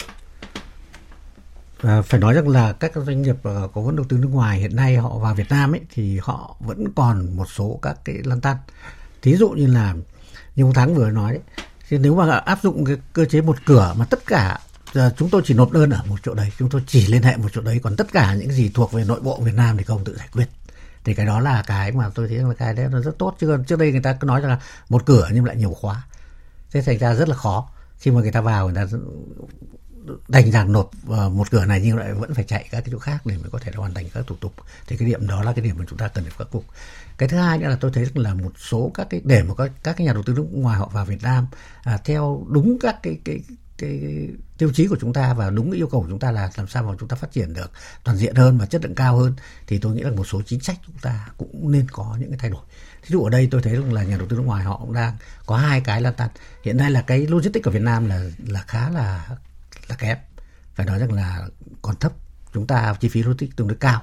À, phải nói rằng là các doanh nghiệp ờ, có vốn đầu tư nước ngoài hiện nay họ vào Việt Nam ấy thì họ vẫn còn một số các cái lăn tăn. Thí dụ như là như ông Thắng vừa nói đấy, thì nếu mà áp dụng cái cơ chế một cửa mà tất cả giờ chúng tôi chỉ nộp đơn ở một chỗ đấy, chúng tôi chỉ liên hệ một chỗ đấy, còn tất cả những gì thuộc về nội bộ Việt Nam thì không tự giải quyết. Thì cái đó là cái mà tôi thấy là cái đấy nó rất tốt. Chứ còn trước đây người ta cứ nói rằng là một cửa nhưng lại nhiều khóa. Thế thành ra rất là khó. Khi mà người ta vào người ta đành rằng nộp ờ, một cửa này nhưng lại vẫn phải chạy các cái chỗ khác để mới có thể hoàn thành các thủ tục. Thì cái điểm đó là cái điểm mà chúng ta cần phải khắc phục. Cái thứ hai nữa là tôi thấy là một số các cái để mà các các cái nhà đầu tư nước ngoài họ vào Việt Nam à, theo đúng các cái cái cái tiêu chí của chúng ta và đúng cái yêu cầu của chúng ta là làm sao mà chúng ta phát triển được toàn diện hơn và chất lượng cao hơn thì tôi nghĩ là một số chính sách chúng ta cũng nên có những cái thay đổi. Thí dụ ở đây tôi thấy là nhà đầu tư nước ngoài họ cũng đang có hai cái là tăn. Hiện nay là cái logistics ở Việt Nam là là khá là là kém phải nói rằng là còn thấp chúng ta chi phí logistics tương đối cao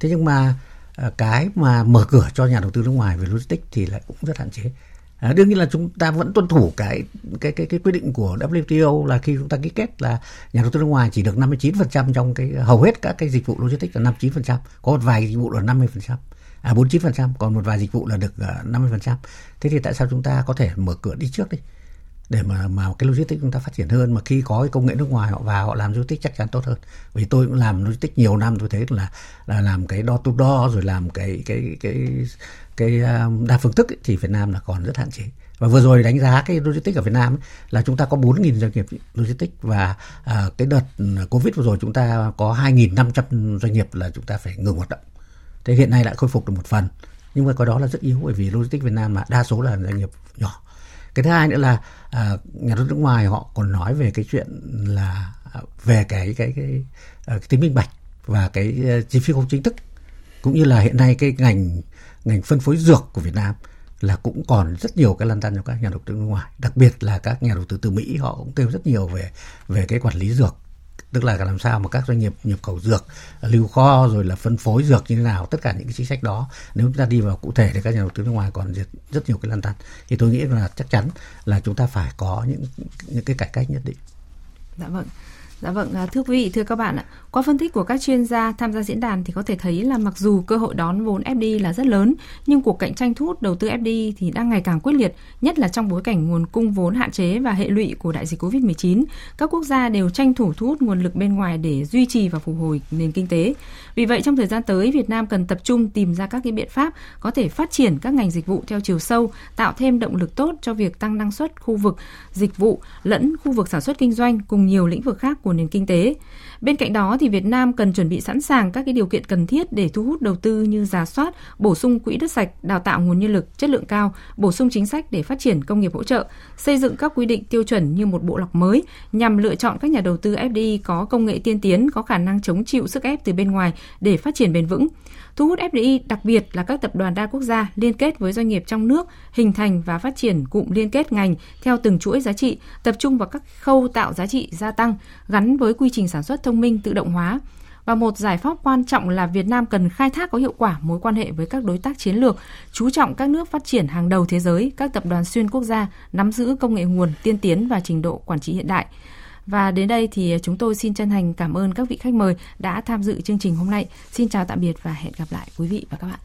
thế nhưng mà ờ, cái mà mở cửa cho nhà đầu tư nước ngoài về logistics thì lại cũng rất hạn chế À, đương nhiên là chúng ta vẫn tuân thủ cái cái cái cái quyết định của WTO là khi chúng ta ký kết là nhà đầu tư nước ngoài chỉ được 59% trong cái hầu hết các cái dịch vụ logistics là 59%, có một vài dịch vụ là 50%. À 49%, còn một vài dịch vụ là được ờ, 50%. Thế thì tại sao chúng ta có thể mở cửa đi trước đi? Để mà mà cái logistics chúng ta phát triển hơn. Mà khi có cái công nghệ nước ngoài họ vào họ làm logistics chắc chắn tốt hơn. Vì tôi cũng làm logistics nhiều năm tôi thấy là là làm cái đo to đo rồi làm cái cái cái cái cái đa phương thức ấy, thì Việt Nam là còn rất hạn chế. Và vừa rồi đánh giá cái logistics ở Việt Nam ấy, là chúng ta có 4.000 doanh nghiệp logistics và à, cái đợt ừ, Covid vừa rồi chúng ta có 2.500 doanh nghiệp là chúng ta phải ngừng hoạt động. Thế hiện nay lại khôi phục được một phần. Nhưng mà cái đó là rất yếu bởi vì logistics Việt Nam mà đa số là doanh nghiệp nhỏ cái thứ hai nữa là à, nhà đầu tư nước ngoài họ còn nói về cái chuyện là ờ, về cái cái cái, cái, cái tính minh bạch và cái uh, chi phí không chính thức. Cũng như là hiện nay cái ngành ngành phân phối dược của Việt Nam là cũng còn rất nhiều cái lăn tăn cho các nhà đầu tư nước ngoài. Đặc biệt là các nhà đầu tư từ Mỹ họ cũng kêu rất nhiều về về cái quản lý dược tức là làm sao mà các doanh nghiệp nhập khẩu dược à, lưu kho rồi là phân phối dược như thế nào, tất cả những cái chính sách đó, nếu chúng ta đi vào cụ thể thì các nhà đầu tư nước ngoài còn rất nhiều cái lăn tăn thì tôi nghĩ là chắc chắn là chúng ta phải có những những cái cải cách nhất định. Dạ vâng. Dạ vâng, à, thưa quý vị, thưa các bạn ạ, qua phân tích của các chuyên gia tham gia diễn đàn thì có thể thấy là mặc dù cơ hội đón vốn FDI là rất lớn, nhưng cuộc cạnh tranh thu hút đầu tư FDI thì đang ngày càng quyết liệt, nhất là trong bối cảnh nguồn cung vốn hạn chế và hệ lụy của đại dịch Covid-19. Các quốc gia đều tranh thủ thu hút nguồn lực bên ngoài để duy trì và phục hồi nền kinh tế. Vì vậy trong thời gian tới, Việt Nam cần tập trung tìm ra các cái biện pháp có thể phát triển các ngành dịch vụ theo chiều sâu, tạo thêm động lực tốt cho việc tăng năng suất khu vực dịch vụ lẫn khu vực sản xuất kinh doanh cùng nhiều lĩnh vực khác của nền kinh tế. Bên cạnh đó thì Việt Nam cần chuẩn bị sẵn sàng các cái điều kiện cần thiết để thu hút đầu tư như giả soát, bổ sung quỹ đất sạch, đào tạo nguồn nhân lực chất lượng cao, bổ sung chính sách để phát triển công nghiệp hỗ trợ, xây dựng các quy định tiêu chuẩn như một bộ lọc mới nhằm lựa chọn các nhà đầu tư FDI có công nghệ tiên tiến, có khả năng chống chịu sức ép từ bên ngoài để phát triển bền vững. Thu hút FDI đặc biệt là các tập đoàn đa quốc gia liên kết với doanh nghiệp trong nước, hình thành và phát triển cụm liên kết ngành theo từng chuỗi giá trị, tập trung vào các khâu tạo giá trị gia tăng gắn với quy trình sản xuất thông minh tự động hóa. Và một giải pháp quan trọng là Việt Nam cần khai thác có hiệu quả mối quan hệ với các đối tác chiến lược, chú trọng các nước phát triển hàng đầu thế giới, các tập đoàn xuyên quốc gia nắm giữ công nghệ nguồn tiên tiến và trình độ quản trị hiện đại. Và đến đây thì à, chúng tôi xin chân thành cảm ơn các vị khách mời đã tham dự chương trình hôm nay. Xin chào tạm biệt và hẹn gặp lại quý vị và các bạn.